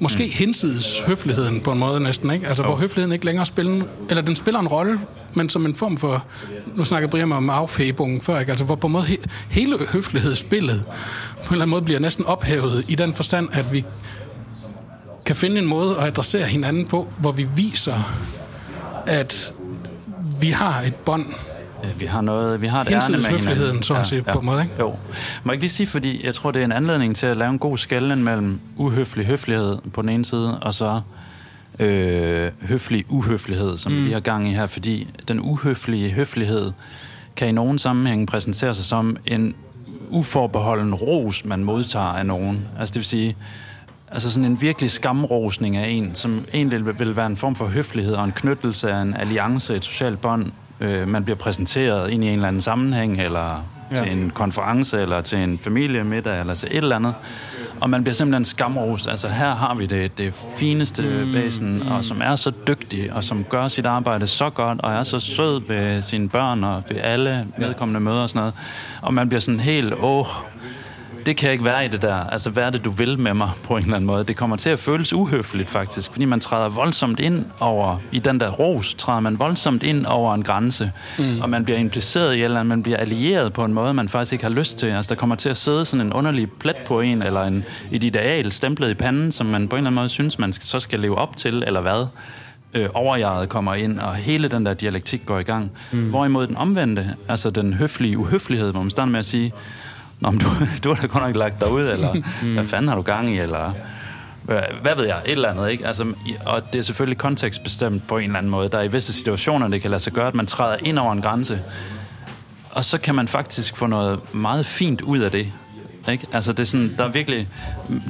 måske mm. hinsides høfligheden på en måde næsten, ikke? Altså, hvor høfligheden ikke længere spiller, eller den spiller en rolle, men som en form for, nu snakker Brian om affæbungen før, ikke? Altså, hvor på en måde he, hele høflighedsspillet på en eller anden måde bliver næsten ophævet i den forstand, at vi kan finde en måde at adressere hinanden på, hvor vi viser, at vi har et bånd, Ja, vi har noget, vi har et ærne med hinanden. så at sige, på en måde, ikke? Jo. Må jeg ikke lige sige, fordi jeg tror, det er en anledning til at lave en god skelnen mellem uhøflig høflighed på den ene side, og så øh, høflig uhøflighed, som mm. vi har gang i her, fordi den uhøflige høflighed kan i nogen sammenhæng præsentere sig som en uforbeholden ros, man modtager af nogen. Altså det vil sige, altså sådan en virkelig skamrosning af en, som egentlig vil være en form for høflighed og en knyttelse af en alliance, et socialt bånd. Øh, man bliver præsenteret ind i en eller anden sammenhæng, eller ja. til en konference, eller til en familiemiddag, eller til et eller andet. Og man bliver simpelthen skamrost. Altså her har vi det, det fineste mm, væsen, mm. og som er så dygtig, og som gør sit arbejde så godt, og er så sød ved sine børn, og ved alle medkommende møder og sådan noget. Og man bliver sådan helt, åh, det kan ikke være i det der. Altså, hvad er det, du vil med mig på en eller anden måde? Det kommer til at føles uhøfligt, faktisk, fordi man træder voldsomt ind over, i den der ros, træder man voldsomt ind over en grænse, mm. og man bliver impliceret i eller man bliver allieret på en måde, man faktisk ikke har lyst til. Altså, der kommer til at sidde sådan en underlig plet på en, eller en, et ideal stemplet i panden, som man på en eller anden måde synes, man så skal leve op til, eller hvad øh, overjaget kommer ind, og hele den der dialektik går i gang. Mm. Hvorimod den omvendte, altså den høflige uhøflighed, hvor man starter med at sige, Nå, men du, du har da godt nok lagt dig ud, eller mm. hvad fanden har du gang i, eller hvad ved jeg, et eller andet, ikke? Altså, og det er selvfølgelig kontekstbestemt på en eller anden måde. Der er i visse situationer, det kan lade sig gøre, at man træder ind over en grænse, og så kan man faktisk få noget meget fint ud af det. Ikke? Altså, det er, sådan, der er virkelig,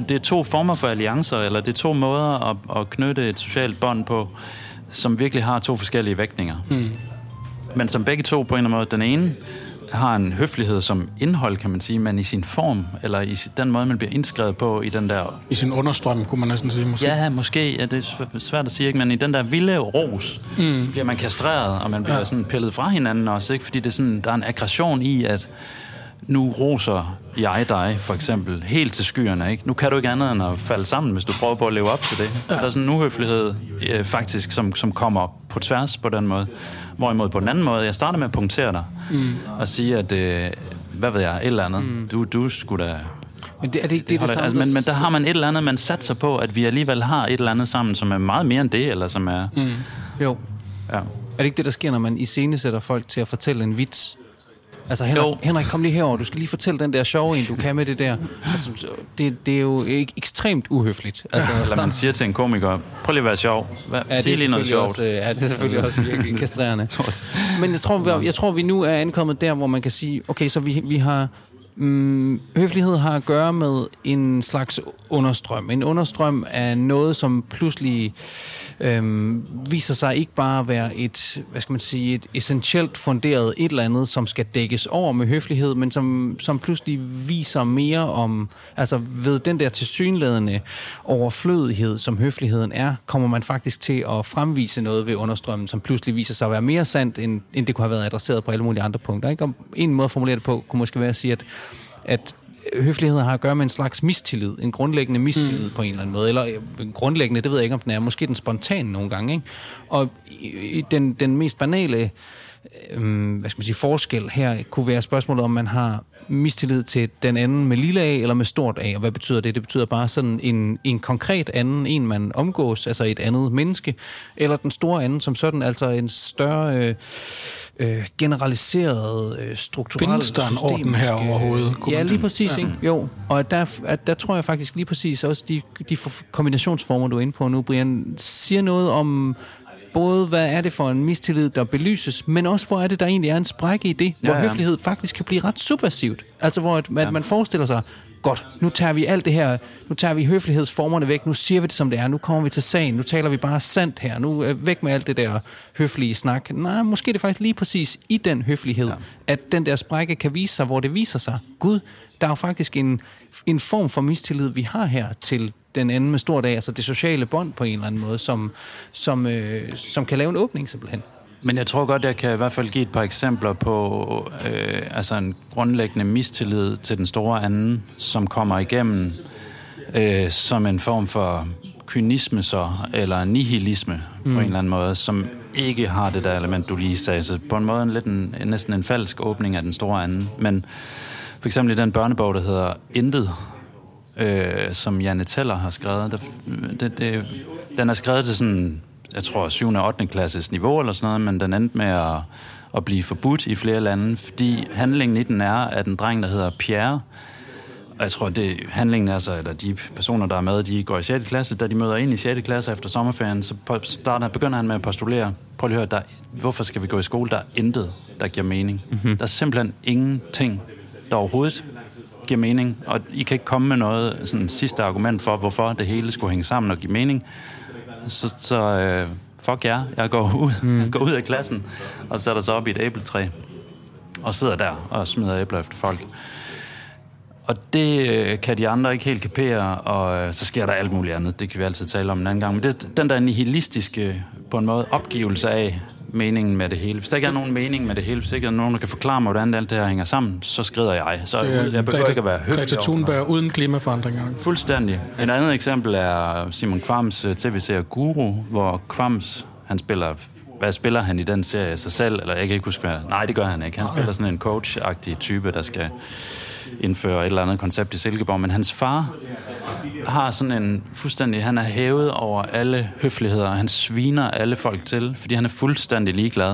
det er to former for alliancer, eller det er to måder at, at knytte et socialt bånd på, som virkelig har to forskellige vægtninger. Mm. Men som begge to på en eller anden måde, den ene har en høflighed som indhold, kan man sige, men i sin form, eller i den måde, man bliver indskrevet på i den der... I sin understrøm, kunne man næsten sige, måske. Ja, måske. Ja, det er svært at sige, ikke? men i den der vilde ros mm. bliver man kastreret, og man bliver ja. sådan pillet fra hinanden også, ikke? fordi det er sådan, der er en aggression i, at nu roser jeg dig, for eksempel, helt til skyerne, ikke? Nu kan du ikke andet end at falde sammen, hvis du prøver på at leve op til det. Ja. Der er sådan en uhøflighed, øh, faktisk, som, som kommer på tværs på den måde. Hvorimod på den anden måde, jeg starter med at punktere dig, mm. og sige, at, øh, hvad ved jeg, et eller andet. Mm. Du, du skulle da... Men det, er det ikke det, det, det samme, altså, men, men der har man et eller andet, man satser på, at vi alligevel har et eller andet sammen, som er meget mere end det, eller som er... Mm. Jo. Ja. Er det ikke det, der sker, når man iscenesætter folk til at fortælle en vits, Altså, Henrik, jo. Henrik, kom lige herover. Du skal lige fortælle den der sjove en, du kan med det der. Altså, det, det er jo ek- ekstremt uhøfligt. Altså, Eller man siger til en komiker, prøv lige at være sjov. Hvad, ja, det er lige noget sjovt. Også, ja, det er selvfølgelig også virkelig kastrerende. Men jeg tror, vi, jeg tror, vi nu er ankommet der, hvor man kan sige, okay, så vi, vi har Mm, høflighed har at gøre med en slags understrøm. En understrøm er noget, som pludselig øhm, viser sig ikke bare at være et, hvad skal man sige, et essentielt funderet et eller andet, som skal dækkes over med høflighed, men som, som pludselig viser mere om, altså ved den der tilsyneladende overflødighed, som høfligheden er, kommer man faktisk til at fremvise noget ved understrømmen, som pludselig viser sig at være mere sandt, end, end det kunne have været adresseret på alle mulige andre punkter. Ikke? Og en måde at formulere det på, kunne måske være at sige, at at høflighed har at gøre med en slags mistillid, en grundlæggende mistillid mm. på en eller anden måde, eller øh, grundlæggende, det ved jeg ikke, om den er, måske den spontane nogle gange, ikke? Og i, den, den mest banale øh, hvad skal man sige, forskel her kunne være spørgsmålet, om man har mistillid til den anden med lille A eller med stort A, og hvad betyder det? Det betyder bare sådan en, en konkret anden, en man omgås, altså et andet menneske, eller den store anden som sådan, altså en større... Øh, øh, generaliseret øh, strukturelt Findes der en orden her overhovedet? Ja, lige præcis. Ja. Ikke? Jo, og at der, at der tror jeg faktisk lige præcis også, de, de kombinationsformer, du er inde på nu, Brian, siger noget om både, hvad er det for en mistillid, der belyses, men også, hvor er det, der egentlig er en sprække i det, hvor ja, ja. høflighed faktisk kan blive ret subversivt. Altså, hvor at, ja. man forestiller sig, godt, nu tager vi alt det her, nu tager vi høflighedsformerne væk, nu siger vi det, som det er, nu kommer vi til sagen, nu taler vi bare sandt her, nu er væk med alt det der høflige snak. Nej, måske er det faktisk lige præcis i den høflighed, ja. at den der sprække kan vise sig, hvor det viser sig. Gud, der er jo faktisk en, en form for mistillid, vi har her til den anden med stort af, altså det sociale bånd på en eller anden måde, som, som, øh, som kan lave en åbning simpelthen. Men jeg tror godt, jeg kan i hvert fald give et par eksempler på øh, altså en grundlæggende mistillid til den store anden, som kommer igennem øh, som en form for kynisme så, eller nihilisme mm. på en eller anden måde, som ikke har det der element, du lige sagde. Så på en måde en lidt en, næsten en falsk åbning af den store anden. Men for eksempel i den børnebog, der hedder Intet, øh, som Janne Teller har skrevet, der, det, det, den er skrevet til sådan jeg tror, 7. og 8. klasses niveau eller sådan noget, men den endte med at, at blive forbudt i flere lande, fordi handlingen i den er, at en dreng, der hedder Pierre, og jeg tror, det handlingen er så, eller de personer, der er med, de går i 6. klasse, da de møder ind i 6. klasse efter sommerferien, så starter, begynder han med at postulere, prøv lige at høre, der, hvorfor skal vi gå i skole? Der er intet, der giver mening. Mm-hmm. Der er simpelthen ingenting, der overhovedet giver mening, og I kan ikke komme med noget sådan sidste argument for, hvorfor det hele skulle hænge sammen og give mening, så, så øh, fuck jer, jeg går ud, mm. jeg går ud af klassen og sætter sig op i et æbletræ og sidder der og smider æbler efter folk. Og det øh, kan de andre ikke helt kapere, og øh, så sker der alt muligt andet. Det kan vi altid tale om en anden gang. Men det, den der nihilistiske, på en måde, opgivelse af meningen med det hele. Hvis der ikke er nogen mening med det hele, hvis der ikke er nogen, der kan forklare mig, hvordan alt det her hænger sammen, så skrider jeg. Så Øh, jeg behøver Greta- ikke at være høflig. Greta Thunberg uden klimaforandringer. Fuldstændig. Et andet eksempel er Simon Kvams øh, tv-serie Guru, hvor Kvams, han spiller... Hvad spiller han i den serie? Sig selv? Eller jeg kan ikke huske, hvad... Nej, det gør han ikke. Han spiller sådan en coach-agtig type, der skal indføre et eller andet koncept i Silkeborg. Men hans far har sådan en fuldstændig... Han er hævet over alle høfligheder, og han sviner alle folk til, fordi han er fuldstændig ligeglad.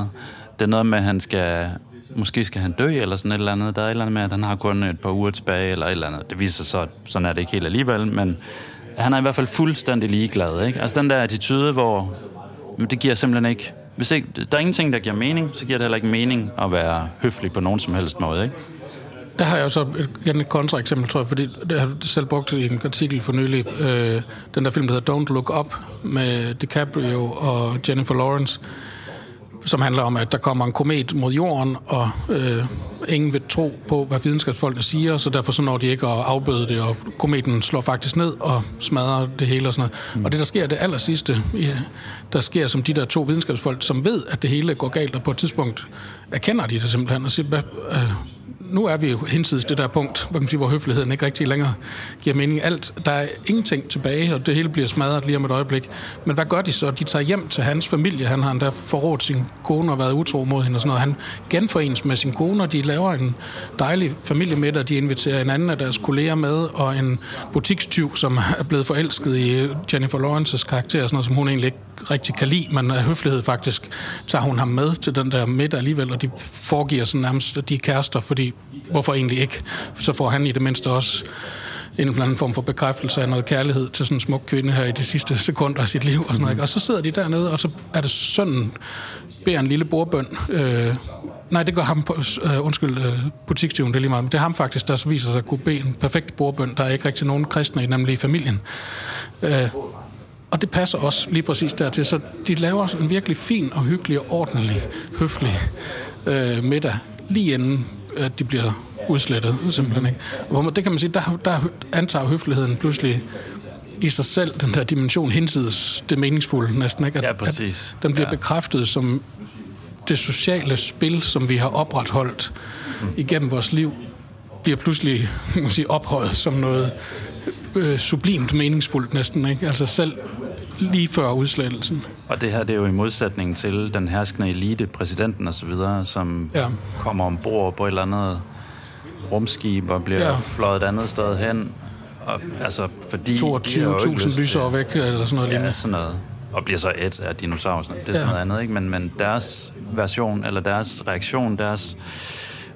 Det er noget med, at han skal... Måske skal han dø, eller sådan et eller andet. Der er et eller andet med, at han har kun et par uger tilbage, eller et eller andet. Det viser sig så, at sådan er det ikke helt alligevel, men han er i hvert fald fuldstændig ligeglad. Ikke? Altså den der attitude, hvor det giver simpelthen ikke... Hvis ikke, der er ingenting, der giver mening, så giver det heller ikke mening at være høflig på nogen som helst måde. Ikke? Der har jeg jo så et, igen et kontraeksempel, tror jeg, fordi det har du selv brugt i en artikel for nylig. Øh, den der film, der hedder Don't Look Up, med DiCaprio og Jennifer Lawrence, som handler om, at der kommer en komet mod jorden, og øh, ingen vil tro på, hvad videnskabsfolkene siger, så derfor så når de ikke at afbøde det, og kometen slår faktisk ned og smadrer det hele og sådan noget. Mm. Og det, der sker det aller sidste, i- der sker som de der to videnskabsfolk, som ved, at det hele går galt, og på et tidspunkt erkender de det simpelthen, og siger, hvad, øh, nu er vi jo hinsides det der punkt, hvor, man sige, hvor høfligheden ikke rigtig længere giver mening. Alt, der er ingenting tilbage, og det hele bliver smadret lige om et øjeblik. Men hvad gør de så? De tager hjem til hans familie. Han har endda forrådt sin kone og været utro mod hende og sådan noget. Han genforenes med sin kone, og de laver en dejlig familiemiddag. De inviterer en anden af deres kolleger med, og en butikstyv, som er blevet forelsket i Jennifer Lawrences karakter, sådan noget, som hun egentlig ikke rigtig kan lide, men af høflighed faktisk tager hun ham med til den der middag alligevel, og de foregiver sådan nærmest, at de er kærester, fordi hvorfor egentlig ikke? Så får han i det mindste også en eller anden form for bekræftelse af noget kærlighed til sådan en smuk kvinde her i de sidste sekunder af sit liv. Og, sådan noget, ikke? og så sidder de dernede, og så er det sønnen beder en lille bordbøn. Øh, nej, det gør ham, på, øh, undskyld, øh, butikstyven, det er lige meget. men Det er ham faktisk, der så viser sig at kunne bede en perfekt bordbøn. Der er ikke rigtig nogen kristne i, nemlig i familien. Øh, og det passer også lige præcis dertil. Så de laver en virkelig fin og hyggelig og ordentlig, høflig øh, middag, lige inden at de bliver udslettet, simpelthen. Ikke? Hvor man, det kan man sige, der, der antager høfligheden pludselig i sig selv den der dimension hinsides det meningsfulde næsten. Ikke? At, Ja, præcis. At den bliver Ja. bekræftet som det sociale spil, som vi har opretholdt mm. igennem vores liv, bliver pludselig man sige, ophøjet som noget øh, sublimt meningsfuldt næsten. Ikke? Altså selv lige før udslettelsen. Og det her det er jo i modsætning til den herskende elite, præsidenten osv., som ja. Kommer ombord på et eller andet rumskib og bliver ja. Fløjet et andet sted hen. Og, altså, fordi de har jo ikke 22.000 lyst til- lysår væk, eller sådan noget Ja, lignende. sådan noget. Og bliver så et af dinosaurer. sådan noget. Det er sådan Ja. noget andet, ikke? Men, men deres version, eller deres reaktion, deres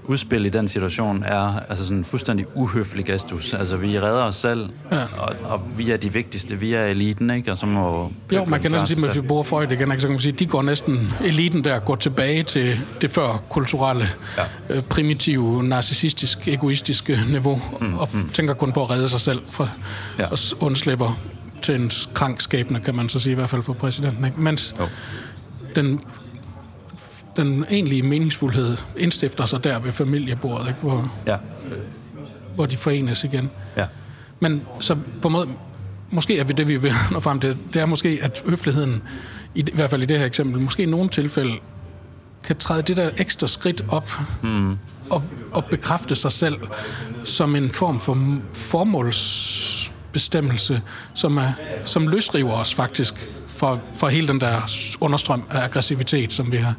udspil i den situation er altså sådan en fuldstændig uhøflig gestus. Altså, vi redder os selv, ja. Og, og vi er de vigtigste. Vi er eliten, ikke? Og så må... Jo, man kan næsten sige, at hvis vi bruger Freud igen, ikke, så kan man sige, de går næsten, eliten der går tilbage til det før kulturelle, Ja. ja. primitive, narcissistisk, egoistiske niveau, mm, og mm. tænker kun på at redde sig selv, fra, Ja. og undslipper til en krankskæbne, kan man så sige, i hvert fald for præsidenten. Ikke? Mens Jo. den, den egentlige meningsfuldhed indstifter sig der ved familiebordet, ikke? Hvor, Ja, hvor de forenes igen. ja. Men så på en måde, måske er vi det, vi vil nå frem til, det er måske, at høfligheden, i, i hvert fald i det her eksempel, måske i nogle tilfælde, kan træde det der ekstra skridt op mm. og, og bekræfte sig selv som en form for formålsbestemmelse, som, er, som løsriver os faktisk fra, fra hele den der understrøm af aggressivitet, som vi har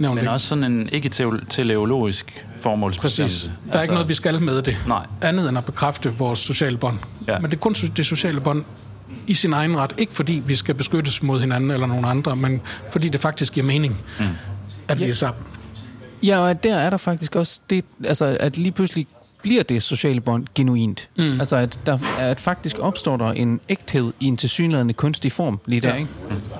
nævnt. Men ikke? også sådan en ikke-teleologisk formålsbestemmelse. Præcis. Der er ikke noget, vi skal med det. Nej. Andet end at bekræfte vores sociale bånd. Ja. Men det er kun det sociale bånd i sin egen ret. Ikke fordi vi skal beskyttes mod hinanden eller nogen andre, men fordi det faktisk giver mening, mm. at vi er sammen. Ja, og der er der faktisk også det, altså at lige pludselig bliver det sociale bånd genuint. Mm. Altså, at, der, at faktisk opstår der en ægthed i en tilsyneladende kunstig form lige der, ja. ikke?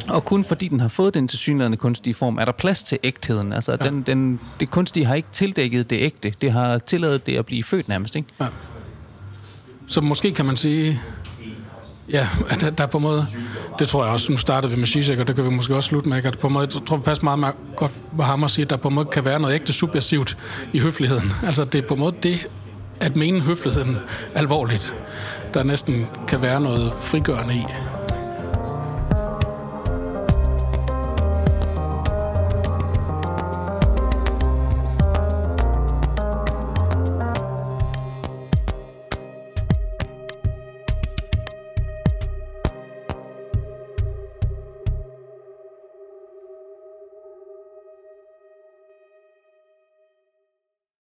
Og kun fordi den har fået den tilsyneladende kunstige form, er der plads til ægtheden. Altså, ja. den, den, det kunstige har ikke tildækket det ægte. Det har tilladet det at blive født nærmest, ikke? Ja. Så måske kan man sige, Ja, at der, der på en måde, det tror jeg også, nu startede vi med Zizek, og det kan vi måske også slutte med, at på en måde, jeg tror, det passer meget, meget godt, hvad Hammer siger, at der på en måde kan være noget ægte subversivt i høfligheden. Altså, det er på en måde det, at mene høfligheden alvorligt, der næsten kan være noget frigørende i.